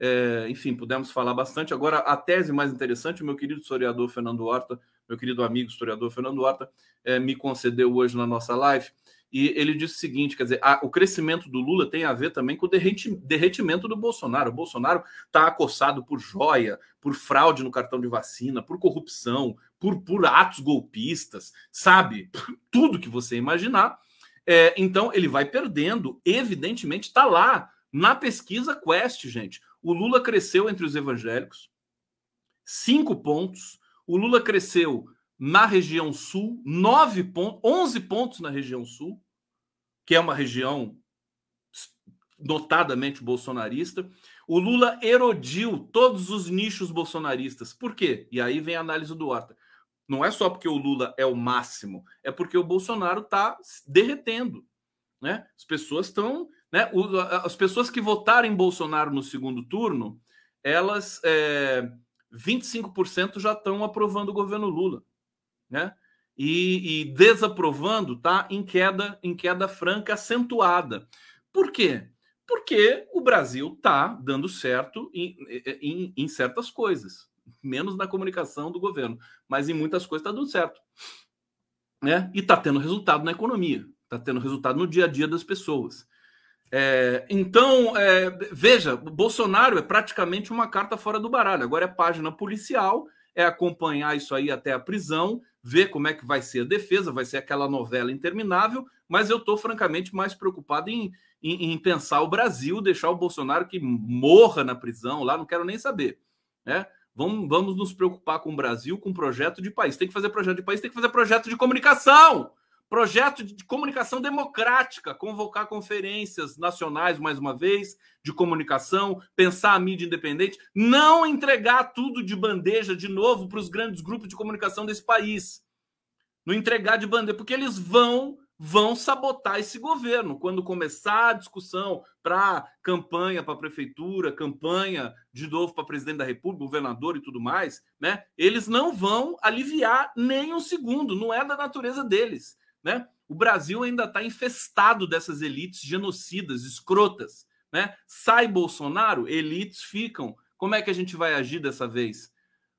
É, enfim, pudemos falar bastante. Agora, a tese mais interessante, o meu querido historiador Fernando Horta meu querido amigo historiador Fernando Horta, é, me concedeu hoje na nossa live. E ele disse o seguinte: quer dizer, a, o crescimento do Lula tem a ver também com o derretimento do Bolsonaro. O Bolsonaro está acossado por joia, por fraude no cartão de vacina, por corrupção, por, por atos golpistas, sabe? (laughs) Tudo que você imaginar. É, então, ele vai perdendo, evidentemente, está lá na pesquisa Quest, gente. O Lula cresceu entre os evangélicos, cinco pontos, o Lula cresceu na região sul, 9 pontos, 11 pontos na região sul, que é uma região notadamente bolsonarista. O Lula erodiu todos os nichos bolsonaristas. Por quê? E aí vem a análise do Horta. Não é só porque o Lula é o máximo, é porque o Bolsonaro está derretendo. Né? As pessoas estão. Né? As pessoas que votaram em Bolsonaro no segundo turno, elas é, 25% já estão aprovando o governo Lula, né? E, e, desaprovando tá em queda em queda franca acentuada. Por quê? Porque o Brasil está dando certo em, em, em, certas coisas, menos na comunicação do governo, mas em muitas coisas está dando certo, né? E está tendo resultado na economia, está tendo resultado no dia a dia das pessoas. É, então, é, veja, Bolsonaro é praticamente uma carta fora do baralho. Agora é página policial, é acompanhar isso aí até a prisão, ver como é que vai ser a defesa, vai ser aquela novela interminável, mas eu estou francamente mais preocupado em, em, em, pensar o Brasil, deixar o Bolsonaro que morra na prisão lá, não quero nem saber. Né? Vamos, vamos nos preocupar com o Brasil, com projeto de país. Tem que fazer projeto de país, tem que fazer projeto de comunicação. Projeto de comunicação democrática, convocar conferências nacionais, mais uma vez, de comunicação, pensar a mídia independente, não entregar tudo de bandeja de novo para os grandes grupos de comunicação desse país. Não entregar de bandeja, porque eles vão vão sabotar esse governo. Quando começar a discussão para campanha para prefeitura, campanha de novo para presidente da República, governador e tudo mais, né? Eles não vão aliviar nem um segundo, não é da natureza deles né? O Brasil ainda está infestado dessas elites genocidas, escrotas, né? Sai Bolsonaro, elites ficam. Como é que a gente vai agir dessa vez?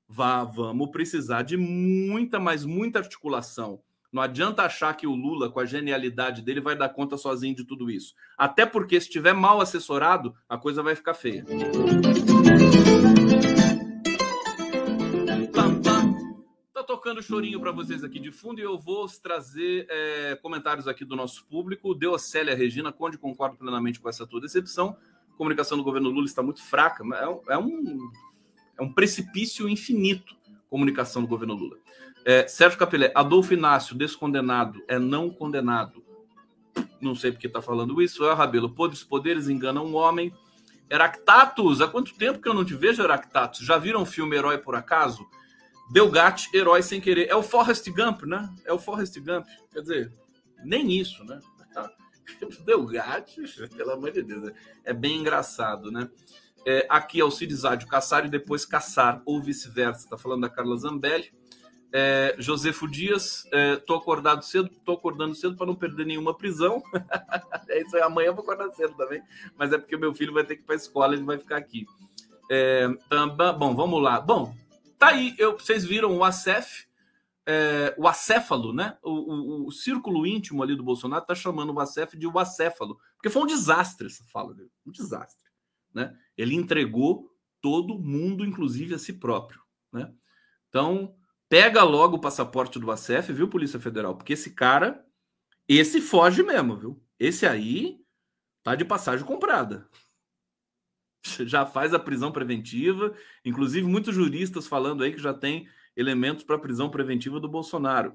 Vá, vamos precisar de muita, mas muita articulação. Não adianta achar que o Lula, com a genialidade dele, vai dar conta sozinho de tudo isso. Até porque, se estiver mal assessorado, a coisa vai ficar feia. Tocando chorinho para vocês aqui de fundo e eu vou trazer é, comentários aqui do nosso público. Deocélia Regina, Conde, concordo plenamente com essa tua decepção. A comunicação do governo Lula está muito fraca. É, é, um, é um precipício infinito comunicação do governo Lula. É, Sérgio Capelé, Adolfo Inácio, descondenado, é não condenado. Não sei porque está falando isso. É Rabelo, podres poderes enganam um homem. Heractatus, há quanto tempo que eu não te vejo, Heractatus? Já viram o filme Herói por Acaso? Delgate, herói sem querer. É o Forrest Gump, né? É o Forrest Gump. Quer dizer, nem isso, né? (laughs) Delgate, pelo amor de Deus, é bem engraçado, né? É, aqui é o Cirizade, caçar e depois caçar, ou vice-versa. Está falando da Carla Zambelli. É, Josefo Dias, é, tô acordado cedo, tô acordando cedo para não perder nenhuma prisão. (laughs) é isso aí, amanhã eu vou acordar cedo também, mas é porque meu filho vai ter que ir para a escola, ele vai ficar aqui. É, bom, vamos lá. Bom, tá aí. Eu, vocês viram o ACEF, é, o acéfalo, né? O, o, o, círculo íntimo ali do Bolsonaro tá chamando o ACEF de o acéfalo, porque foi um desastre essa fala dele. Um desastre. Né? Ele entregou todo mundo, inclusive a si próprio. Né? Então, pega logo o passaporte do ACF, viu, Polícia Federal? Porque esse cara, esse foge mesmo, viu? Esse aí tá de passagem comprada. (laughs) Já faz a prisão preventiva, inclusive muitos juristas falando aí que já tem elementos para a prisão preventiva do Bolsonaro.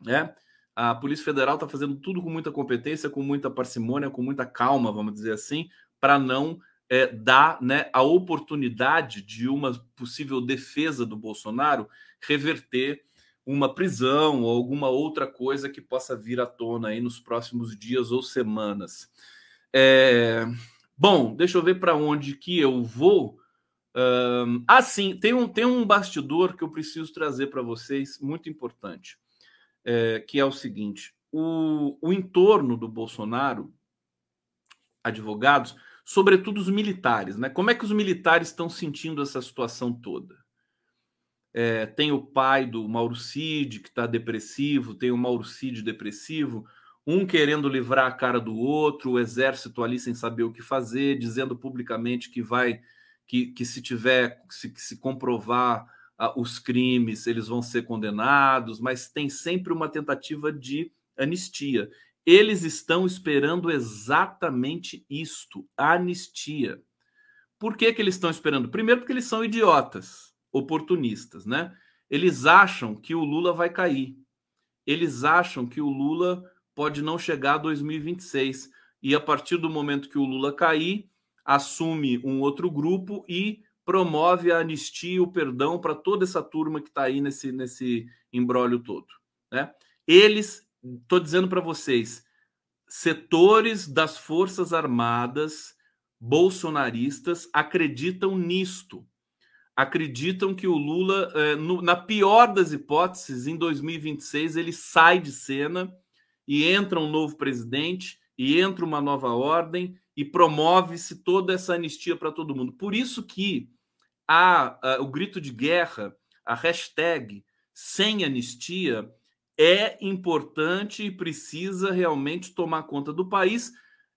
Né? A Polícia Federal está fazendo tudo com muita competência, com muita parcimônia, com muita calma, vamos dizer assim, para não é, dar né, a oportunidade de uma possível defesa do Bolsonaro reverter uma prisão ou alguma outra coisa que possa vir à tona aí nos próximos dias ou semanas. É... Bom, deixa eu ver para onde que eu vou. Um, ah, sim, tem um, tem um bastidor que eu preciso trazer para vocês, muito importante, é, que é o seguinte: o, o entorno do Bolsonaro, advogados, sobretudo os militares, né? Como é que os militares estão sentindo essa situação toda? É, tem o pai do Mauro Cid, que está depressivo, tem o Mauro Cid depressivo, um querendo livrar a cara do outro, o exército ali sem saber o que fazer, dizendo publicamente que vai, que, que se tiver, se, se comprovar ah, os crimes, eles vão ser condenados, mas tem sempre uma tentativa de anistia. Eles estão esperando exatamente isto, anistia. Por que, que eles estão esperando? Primeiro, porque eles são idiotas oportunistas, né? Eles acham que o Lula vai cair. Eles acham que o Lula pode não chegar a 2026 e a partir do momento que o Lula cair, assume um outro grupo e promove a anistia e o perdão para toda essa turma que está aí nesse, nesse embrólio todo. Né? Eles, estou dizendo para vocês, setores das Forças Armadas bolsonaristas acreditam nisto acreditam que o Lula, é, no, na pior das hipóteses, em 2026, ele sai de cena e entra um novo presidente e entra uma nova ordem e promove-se toda essa anistia para todo mundo. Por isso que a, a, o grito de guerra, a hashtag sem anistia, é importante e precisa realmente tomar conta do país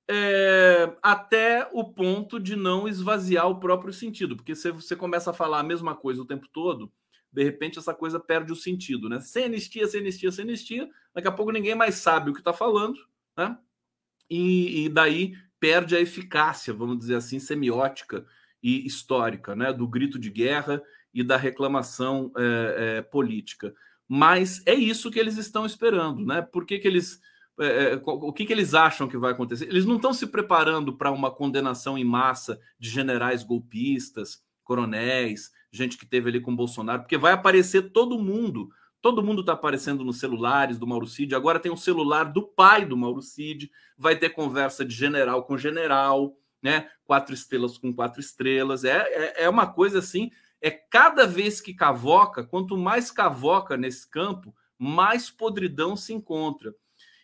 é, até o ponto de não esvaziar o próprio sentido, porque se você começa a falar a mesma coisa o tempo todo, de repente essa coisa perde o sentido, né? Sem anistia, sem anistia, sem anistia, daqui a pouco ninguém mais sabe o que está falando, né? E, e, daí perde a eficácia, vamos dizer assim, semiótica e histórica, né? Do grito de guerra e da reclamação é, é, política. Mas é isso que eles estão esperando, né? Por que, que eles é, é o que, que, eles acham que vai acontecer? Eles não estão se preparando para uma condenação em massa de generais golpistas, coronéis, gente que teve ali com Bolsonaro, porque vai aparecer todo mundo. Todo mundo está aparecendo nos celulares do Mauro Cid. Agora tem o celular do pai do Mauro Cid. Vai ter conversa de general com general, né? Quatro estrelas com quatro estrelas. É, é, é uma coisa assim. É cada vez que cavoca, quanto mais cavoca nesse campo, mais podridão se encontra.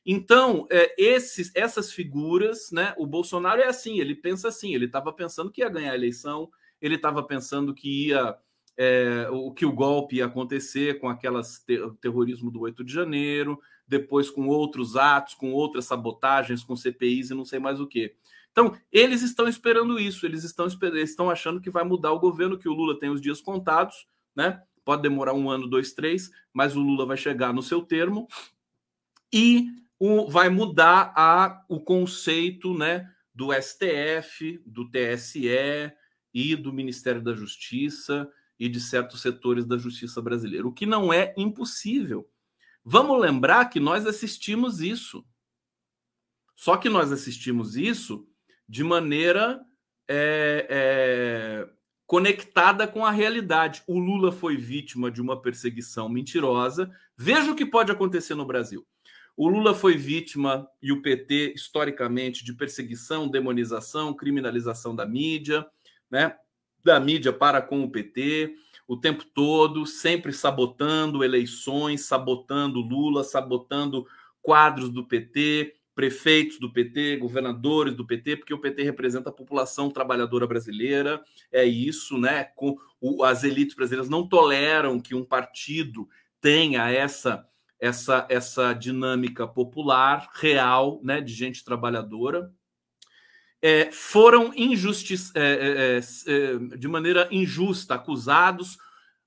Então, é, esses, essas figuras, né? O Bolsonaro é assim, ele pensa assim, ele estava pensando que ia ganhar a eleição, ele estava pensando que ia é, o que o golpe ia acontecer com aquelas ter, terrorismo do 8 de janeiro, depois com outros atos, com outras sabotagens, com CPIs e não sei mais o que. Então, eles estão esperando isso, eles estão, eles estão achando que vai mudar o governo, que o Lula tem os dias contados, né? Pode demorar um ano, dois, três, mas o Lula vai chegar no seu termo. E o, vai mudar a, o conceito né, do STF, do TSE e do Ministério da Justiça e de certos setores da justiça brasileira, o que não é impossível. Vamos lembrar que nós assistimos isso. Só que nós assistimos isso de maneira é, é, conectada com a realidade. O Lula foi vítima de uma perseguição mentirosa. Veja o que pode acontecer no Brasil. O Lula foi vítima, e o PT, historicamente, de perseguição, demonização, criminalização da mídia, né? da mídia para com o PT, o tempo todo, sempre sabotando eleições, sabotando Lula, sabotando quadros do PT, prefeitos do PT, governadores do PT, porque o PT representa a população trabalhadora brasileira, é isso, né? Com o, as elites brasileiras não toleram que um partido tenha essa essa essa dinâmica popular real, né, de gente trabalhadora. É, foram injustis, é, é, é, é de maneira injusta acusados,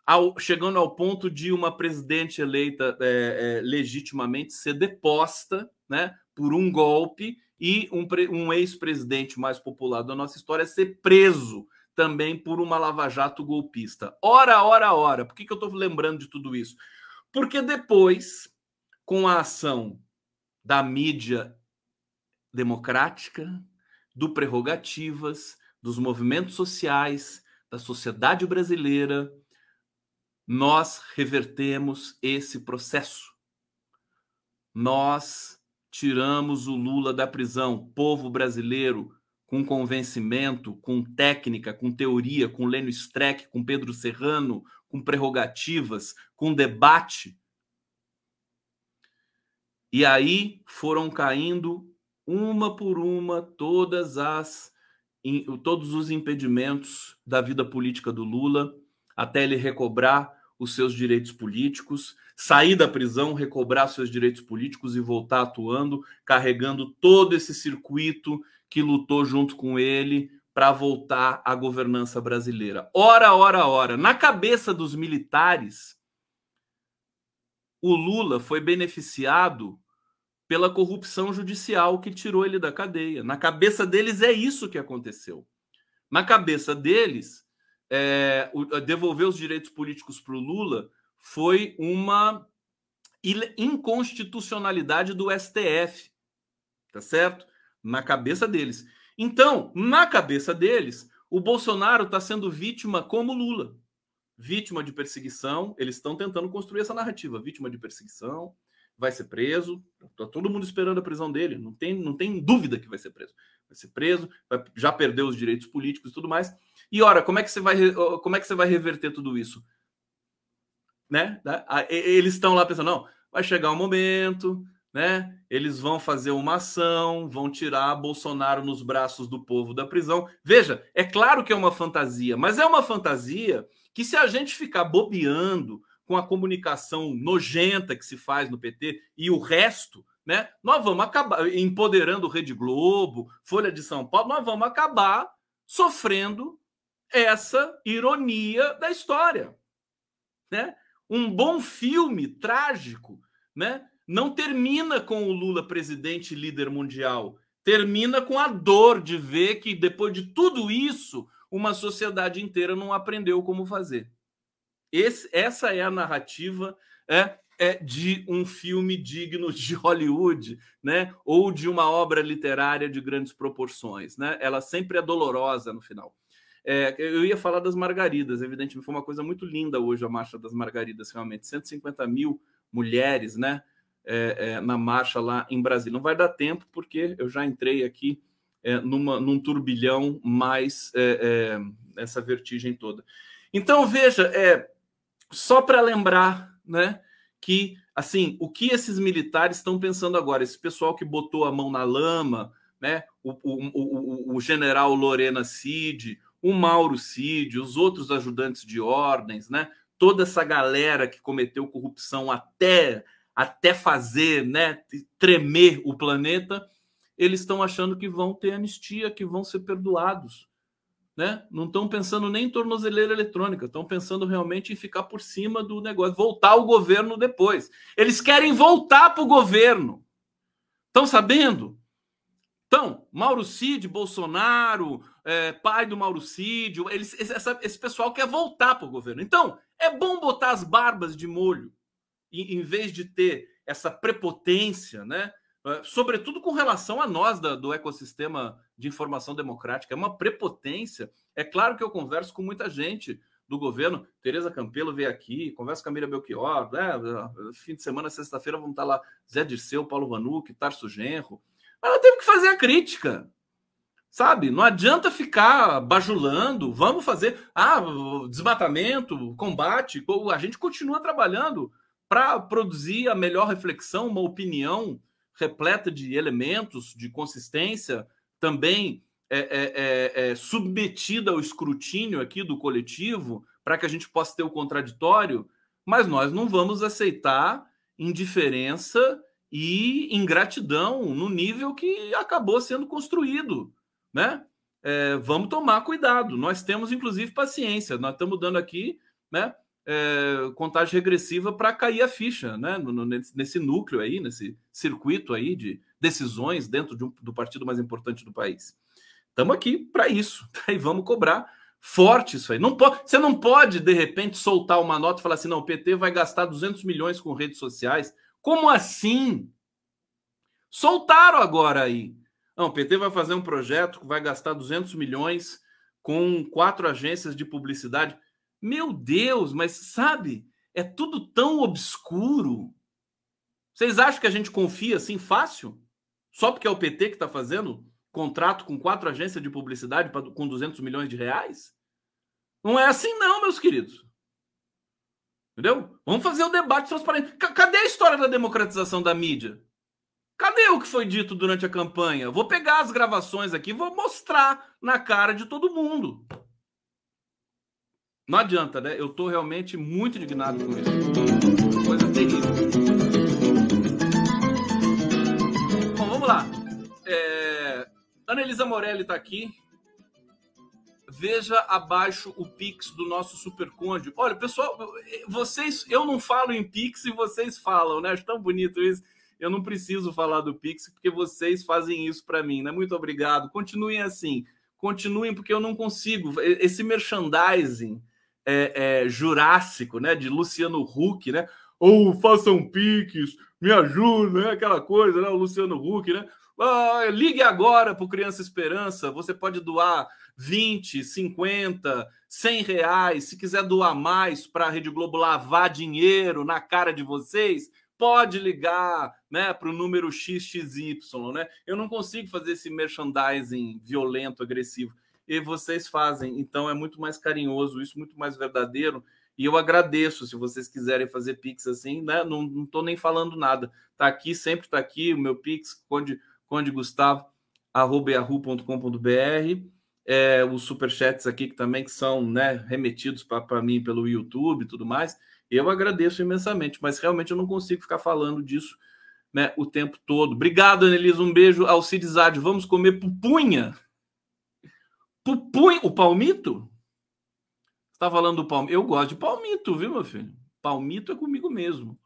ao, chegando ao ponto de uma presidente eleita é, legitimamente ser deposta, né, por um golpe e um, um ex-presidente mais popular da nossa história ser preso também por uma lava-jato golpista. Ora, ora, ora. Por que, que eu estou lembrando de tudo isso? Porque depois, com a ação da mídia democrática, do prerrogativas, dos movimentos sociais, da sociedade brasileira, nós revertemos esse processo. Nós tiramos o Lula da prisão. Povo brasileiro, com convencimento, com técnica, com teoria, com Lênio Streck, com Pedro Serrano, com prerrogativas, com debate. E aí foram caindo uma por uma todas as todos os impedimentos da vida política do Lula até ele recobrar os seus direitos políticos, sair da prisão, recobrar seus direitos políticos e voltar atuando, carregando todo esse circuito que lutou junto com ele para voltar à governança brasileira. Ora, ora, ora. Na cabeça dos militares, o Lula foi beneficiado pela corrupção judicial que tirou ele da cadeia. Na cabeça deles é isso que aconteceu. Na cabeça deles, é, devolver os direitos políticos para o Lula foi uma inconstitucionalidade do STF, tá certo? Na cabeça deles. Então, na cabeça deles, o Bolsonaro está sendo vítima como Lula, vítima de perseguição. Eles estão tentando construir essa narrativa: vítima de perseguição, vai ser preso. Está todo mundo esperando a prisão dele. Não tem, não tem dúvida que vai ser preso. Vai ser preso, vai, já perdeu os direitos políticos e tudo mais. E ora, como é que você vai, como é que você vai reverter tudo isso? Né? Eles estão lá pensando, não, vai chegar um momento, né? Eles vão fazer uma ação, vão tirar Bolsonaro nos braços do povo da prisão. Veja, é claro que é uma fantasia, mas é uma fantasia que se a gente ficar bobeando com a comunicação nojenta que se faz no PT e o resto, né? Nós vamos acabar empoderando Rede Globo, Folha de São Paulo, nós vamos acabar sofrendo essa ironia da história, né? Um bom filme trágico, né? Não termina com o Lula presidente líder mundial, termina com a dor de ver que depois de tudo isso, uma sociedade inteira não aprendeu como fazer. Esse, essa é a narrativa é, é de um filme digno de Hollywood, né? Ou de uma obra literária de grandes proporções, né? Ela sempre é dolorosa no final. É, eu ia falar das margaridas, evidentemente, foi uma coisa muito linda hoje a Marcha das Margaridas, realmente. 150 mil mulheres, né? É, é, na marcha lá em Brasília. Não vai dar tempo, porque eu já entrei aqui é, numa, num turbilhão mais é, é, essa vertigem toda. Então, veja, é, só para lembrar, né? Que assim, o que esses militares estão pensando agora? Esse pessoal que botou a mão na lama, né? O, o, o, o general Lorena Cid, o Mauro Cid, os outros ajudantes de ordens, né? Toda essa galera que cometeu corrupção até até fazer, né, tremer o planeta, eles estão achando que vão ter anistia, que vão ser perdoados, né? Não estão pensando nem em tornozeleira eletrônica, estão pensando realmente em ficar por cima do negócio, voltar ao governo depois. Eles querem voltar para o governo. Estão sabendo? Então, Mauro Cid, Bolsonaro, é, pai do Mauro Cid, eles, essa, esse pessoal quer voltar para o governo. Então, é bom botar as barbas de molho, em, em vez de ter essa prepotência, né? É, sobretudo com relação a nós da, do ecossistema de informação democrática. É uma prepotência. É claro que eu converso com muita gente do governo. Tereza Campelo veio aqui, conversa com a Miriam Belchior. Né? Fim de semana, sexta-feira, vão estar lá Zé Dirceu, Paulo Vanuc, Tarso Genro. Ela teve que fazer a crítica. Sabe? Não adianta ficar bajulando. Vamos fazer. Ah, desmatamento, combate. A gente continua trabalhando para produzir a melhor reflexão, uma opinião repleta de elementos, de consistência, também é, é, é, é submetida ao escrutínio aqui do coletivo, para que a gente possa ter o contraditório, mas nós não vamos aceitar indiferença e ingratidão no nível que acabou sendo construído, né? É, vamos tomar cuidado. Nós temos, inclusive, paciência. Nós estamos dando aqui, né? É, contagem regressiva para cair a ficha, né? Nesse núcleo aí, nesse circuito aí de decisões dentro de um, do partido mais importante do país. Estamos aqui para isso. (laughs) E vamos cobrar forte isso aí. Não você não pode, de repente, soltar uma nota e falar assim: não, o PT vai gastar 200 milhões com redes sociais. Como assim? Soltaram agora aí. Não, o PT vai fazer um projeto que vai gastar 200 milhões com quatro agências de publicidade. Meu Deus, mas sabe, é tudo tão obscuro. Vocês acham que a gente confia assim fácil? Só porque é o PT que está fazendo contrato com quatro agências de publicidade pra, com 200 milhões de reais? Não é assim, não, meus queridos. Entendeu? Vamos fazer o debate transparente. Cadê a história da democratização da mídia? Cadê o que foi dito durante a campanha? Vou pegar as gravações aqui, vou mostrar na cara de todo mundo. Não adianta, né? Eu tô realmente muito indignado com isso. Coisa terrível. Bom, vamos lá. É... Ana Elisa Morelli está aqui. Veja abaixo o Pix do nosso Superconde. Olha, pessoal, vocês, eu não falo em Pix e vocês falam, né? Acho tão bonito isso. Eu não preciso falar do Pix porque vocês fazem isso para mim, né? Muito obrigado. Continuem assim. Continuem porque eu não consigo. Esse merchandising é, é, jurássico, né? De Luciano Huck, né? Ou façam Pix, me ajuda, né? Aquela coisa, né? O Luciano Huck, né? Ah, ligue agora para o Criança Esperança. Você pode doar 20, 50, 100 reais. Se quiser doar mais para a Rede Globo lavar dinheiro na cara de vocês, pode ligar né, para o número XXY. Né? Eu não consigo fazer esse merchandising violento, agressivo. E vocês fazem. Então é muito mais carinhoso, isso muito mais verdadeiro. E eu agradeço se vocês quiserem fazer Pix assim, né? Não estou nem falando nada. Tá aqui, sempre tá aqui o meu Pix, onde condegustavo.com.br. É, os superchats aqui que também que são né, remetidos para mim pelo YouTube e tudo mais. Eu agradeço imensamente, mas realmente eu não consigo ficar falando disso né, o tempo todo. Obrigado, Anelisa. Um beijo. Alcides Ade. Vamos comer pupunha. Pupunha. O palmito? Você está falando do palmito? Eu gosto de palmito, viu, meu filho? Palmito é comigo mesmo.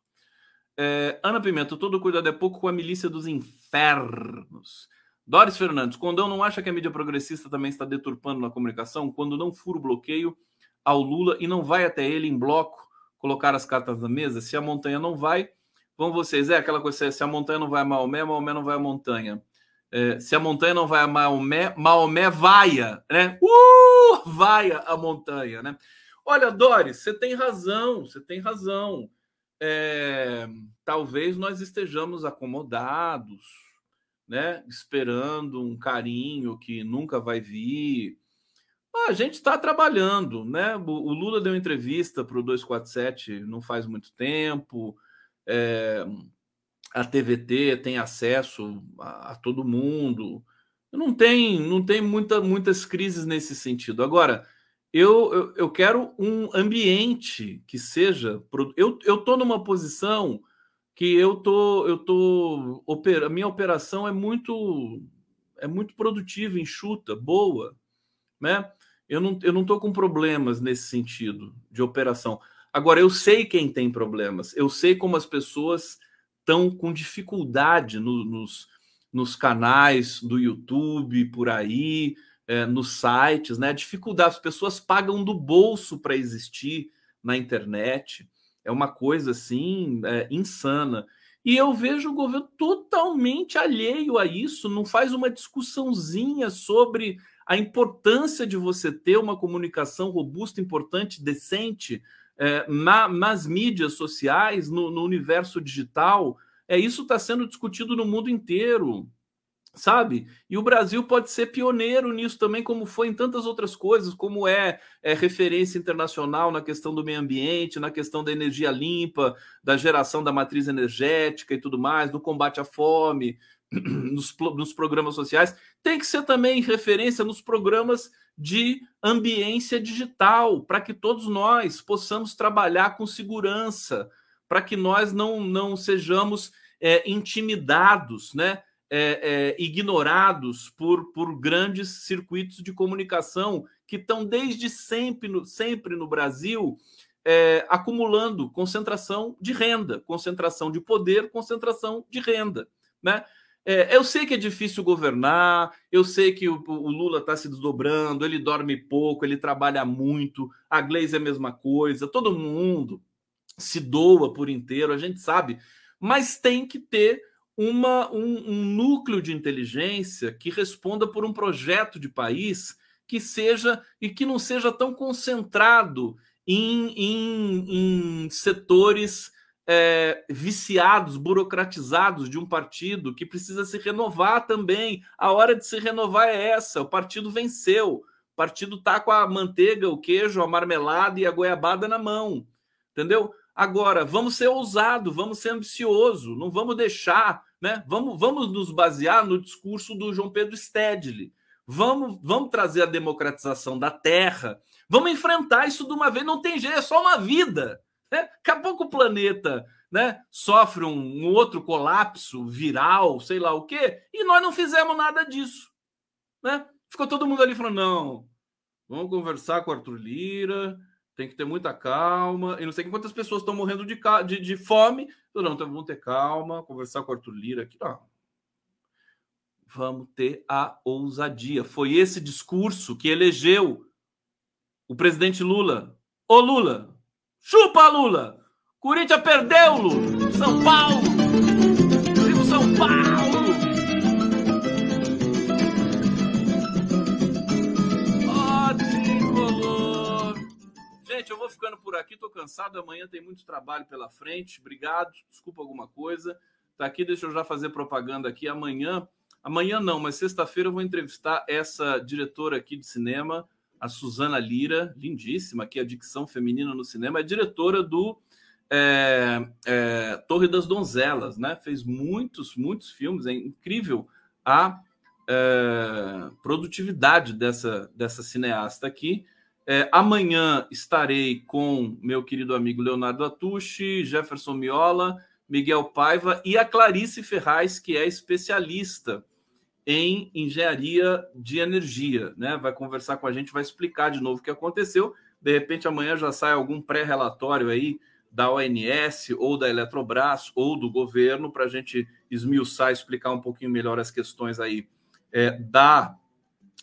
É, Ana Pimenta, todo cuidado é pouco com a milícia dos infernos. Doris Fernandes, Condão não acha que a mídia progressista também está deturpando na comunicação quando não fura o bloqueio ao Lula e não vai até ele em bloco colocar as cartas na mesa? Se a montanha não vai, vão vocês. É aquela coisa, se a montanha não vai a Maomé, Maomé não vai a montanha. É, se a montanha não vai a Maomé, Maomé vaia, né? Uh, vaia a montanha, né? Olha, Doris, você tem razão, você tem razão é, talvez nós estejamos acomodados, né? Esperando um carinho que nunca vai vir. A gente está trabalhando, né? O Lula deu entrevista para o 247 não faz muito tempo. É, a TVT tem acesso a, a, todo mundo. Não tem, não tem muita, muitas crises nesse sentido. Agora, eu, eu, eu quero um ambiente que seja. Eu estou numa posição que eu tô, eu tô. A minha operação é muito é muito produtiva, enxuta, boa, né? Eu não, eu não tô com problemas nesse sentido de operação. Agora, eu sei quem tem problemas, eu sei como as pessoas estão com dificuldade no, nos, nos canais do YouTube, por aí, é, nos sites, né? Dificuldade, as pessoas pagam do bolso para existir na internet. É uma coisa assim é, insana. E eu vejo o governo totalmente alheio a isso, não faz uma discussãozinha sobre a importância de você ter uma comunicação robusta, importante, decente é, na, nas mídias sociais, no, no universo digital. É isso está sendo discutido no mundo inteiro. sabe? E o Brasil pode ser pioneiro nisso também, como foi em tantas outras coisas, como é, é, referência internacional na questão do meio ambiente, na questão da energia limpa, da geração da matriz energética e tudo mais, do combate à fome, (clears throat) nos, nos programas sociais. Tem que ser também referência nos programas de ambiência digital, para que todos nós possamos trabalhar com segurança, para que nós não, não sejamos é, intimidados, né? é, é, ignorados por, por grandes circuitos de comunicação que estão desde sempre no, sempre no Brasil é, acumulando concentração de renda, concentração de poder, concentração de renda. Né? É, eu sei que é difícil governar, eu sei que o, o Lula está se desdobrando, ele dorme pouco, ele trabalha muito, a Gleisi é a mesma coisa, todo mundo se doa por inteiro, a gente sabe, mas tem que ter uma, um, um núcleo de inteligência que responda por um projeto de país que seja e que não seja tão concentrado em, em, em setores é, viciados, burocratizados de um partido que precisa se renovar também. A hora de se renovar é essa. O partido venceu. O partido está com a manteiga, o queijo, a marmelada e a goiabada na mão. Entendeu? Agora, vamos ser ousados, vamos ser ambicioso, não vamos deixar né? Vamos, vamos nos basear no discurso do João Pedro Stedley. Vamos, vamos trazer a democratização da terra. Vamos enfrentar isso de uma vez. Não tem jeito, é só uma vida. Né? Daqui a pouco o planeta né, sofre um, um outro colapso viral, sei lá o quê, e nós não fizemos nada disso. Né? Ficou todo mundo ali falando: não, vamos conversar com o Arthur Lira, tem que ter muita calma. E não sei quantas pessoas estão morrendo de, de, de fome. Não, então vamos ter calma, conversar com o Arthur Lira aqui. Não. Vamos ter a ousadia. Foi esse discurso que elegeu o presidente Lula. Ô Lula, chupa Lula! Corinthians perdeu, Lula! São Paulo! Viva São Paulo! Gente, eu vou ficando por aqui, tô cansado. Amanhã tem muito trabalho pela frente. Obrigado. Desculpa alguma coisa. Tá aqui, deixa eu já fazer propaganda aqui. Amanhã, amanhã não, mas sexta-feira eu vou entrevistar essa diretora aqui de cinema, a Suzana Lira, lindíssima, aqui a dicção feminina no cinema, é diretora do é, é, Torre das Donzelas, né? Fez muitos, muitos filmes. É incrível a é, produtividade dessa, dessa cineasta aqui. É, amanhã estarei com meu querido amigo Leonardo Atushi, Jefferson Miola, Miguel Paiva e a Clarice Ferraz, que é especialista em engenharia de energia, né? Vai conversar com a gente, vai explicar de novo o que aconteceu. De repente, amanhã já sai algum pré-relatório aí da ONS ou da Eletrobras ou do governo para a gente esmiuçar, explicar um pouquinho melhor as questões aí é, da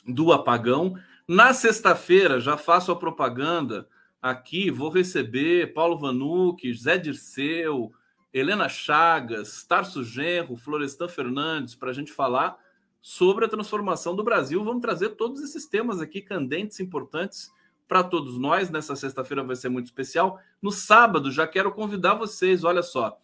do apagão. Na sexta-feira, já faço a propaganda aqui, vou receber Paulo Vanucci, Zé Dirceu, Helena Chagas, Tarso Genro, Florestan Fernandes, para a gente falar sobre a transformação do Brasil. Vamos trazer todos esses temas aqui candentes, importantes para todos nós. Nessa sexta-feira vai ser muito especial. No sábado, já quero convidar vocês, olha só.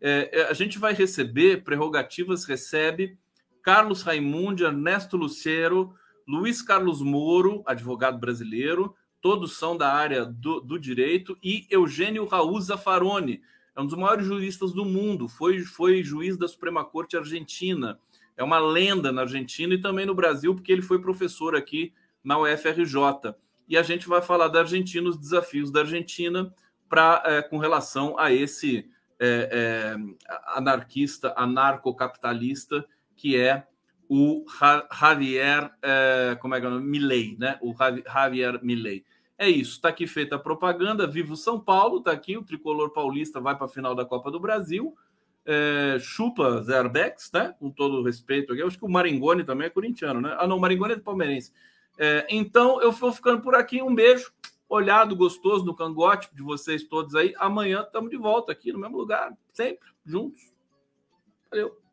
É, é a gente vai receber, Prerrogativas recebe Carlos Raimundi, Ernesto Lucero, Luiz Carlos Moro, advogado brasileiro, todos são da área do, do direito, e Eugênio Raul Zaffaroni, é um dos maiores juristas do mundo, foi, foi juiz da Suprema Corte Argentina, é uma lenda na Argentina e também no Brasil, porque ele foi professor aqui na UFRJ. E a gente vai falar da Argentina, os desafios da Argentina pra, é, com relação a esse é, é, anarquista, anarcocapitalista que é o Javier, é, como é que é o nome? Milley, né? O Javier Milley. É isso, está aqui feita a propaganda. Vivo São Paulo, está aqui. O tricolor paulista vai para a final da Copa do Brasil. É, chupa Zerbex, né? Com todo respeito aqui. Eu acho que o Maringoni também é corintiano, né? Ah, não, o Maringoni é palmeirense. É, então, eu vou ficando por aqui. Um beijo, olhado gostoso no cangote de vocês todos aí. Amanhã estamos de volta aqui no mesmo lugar, sempre juntos. Valeu.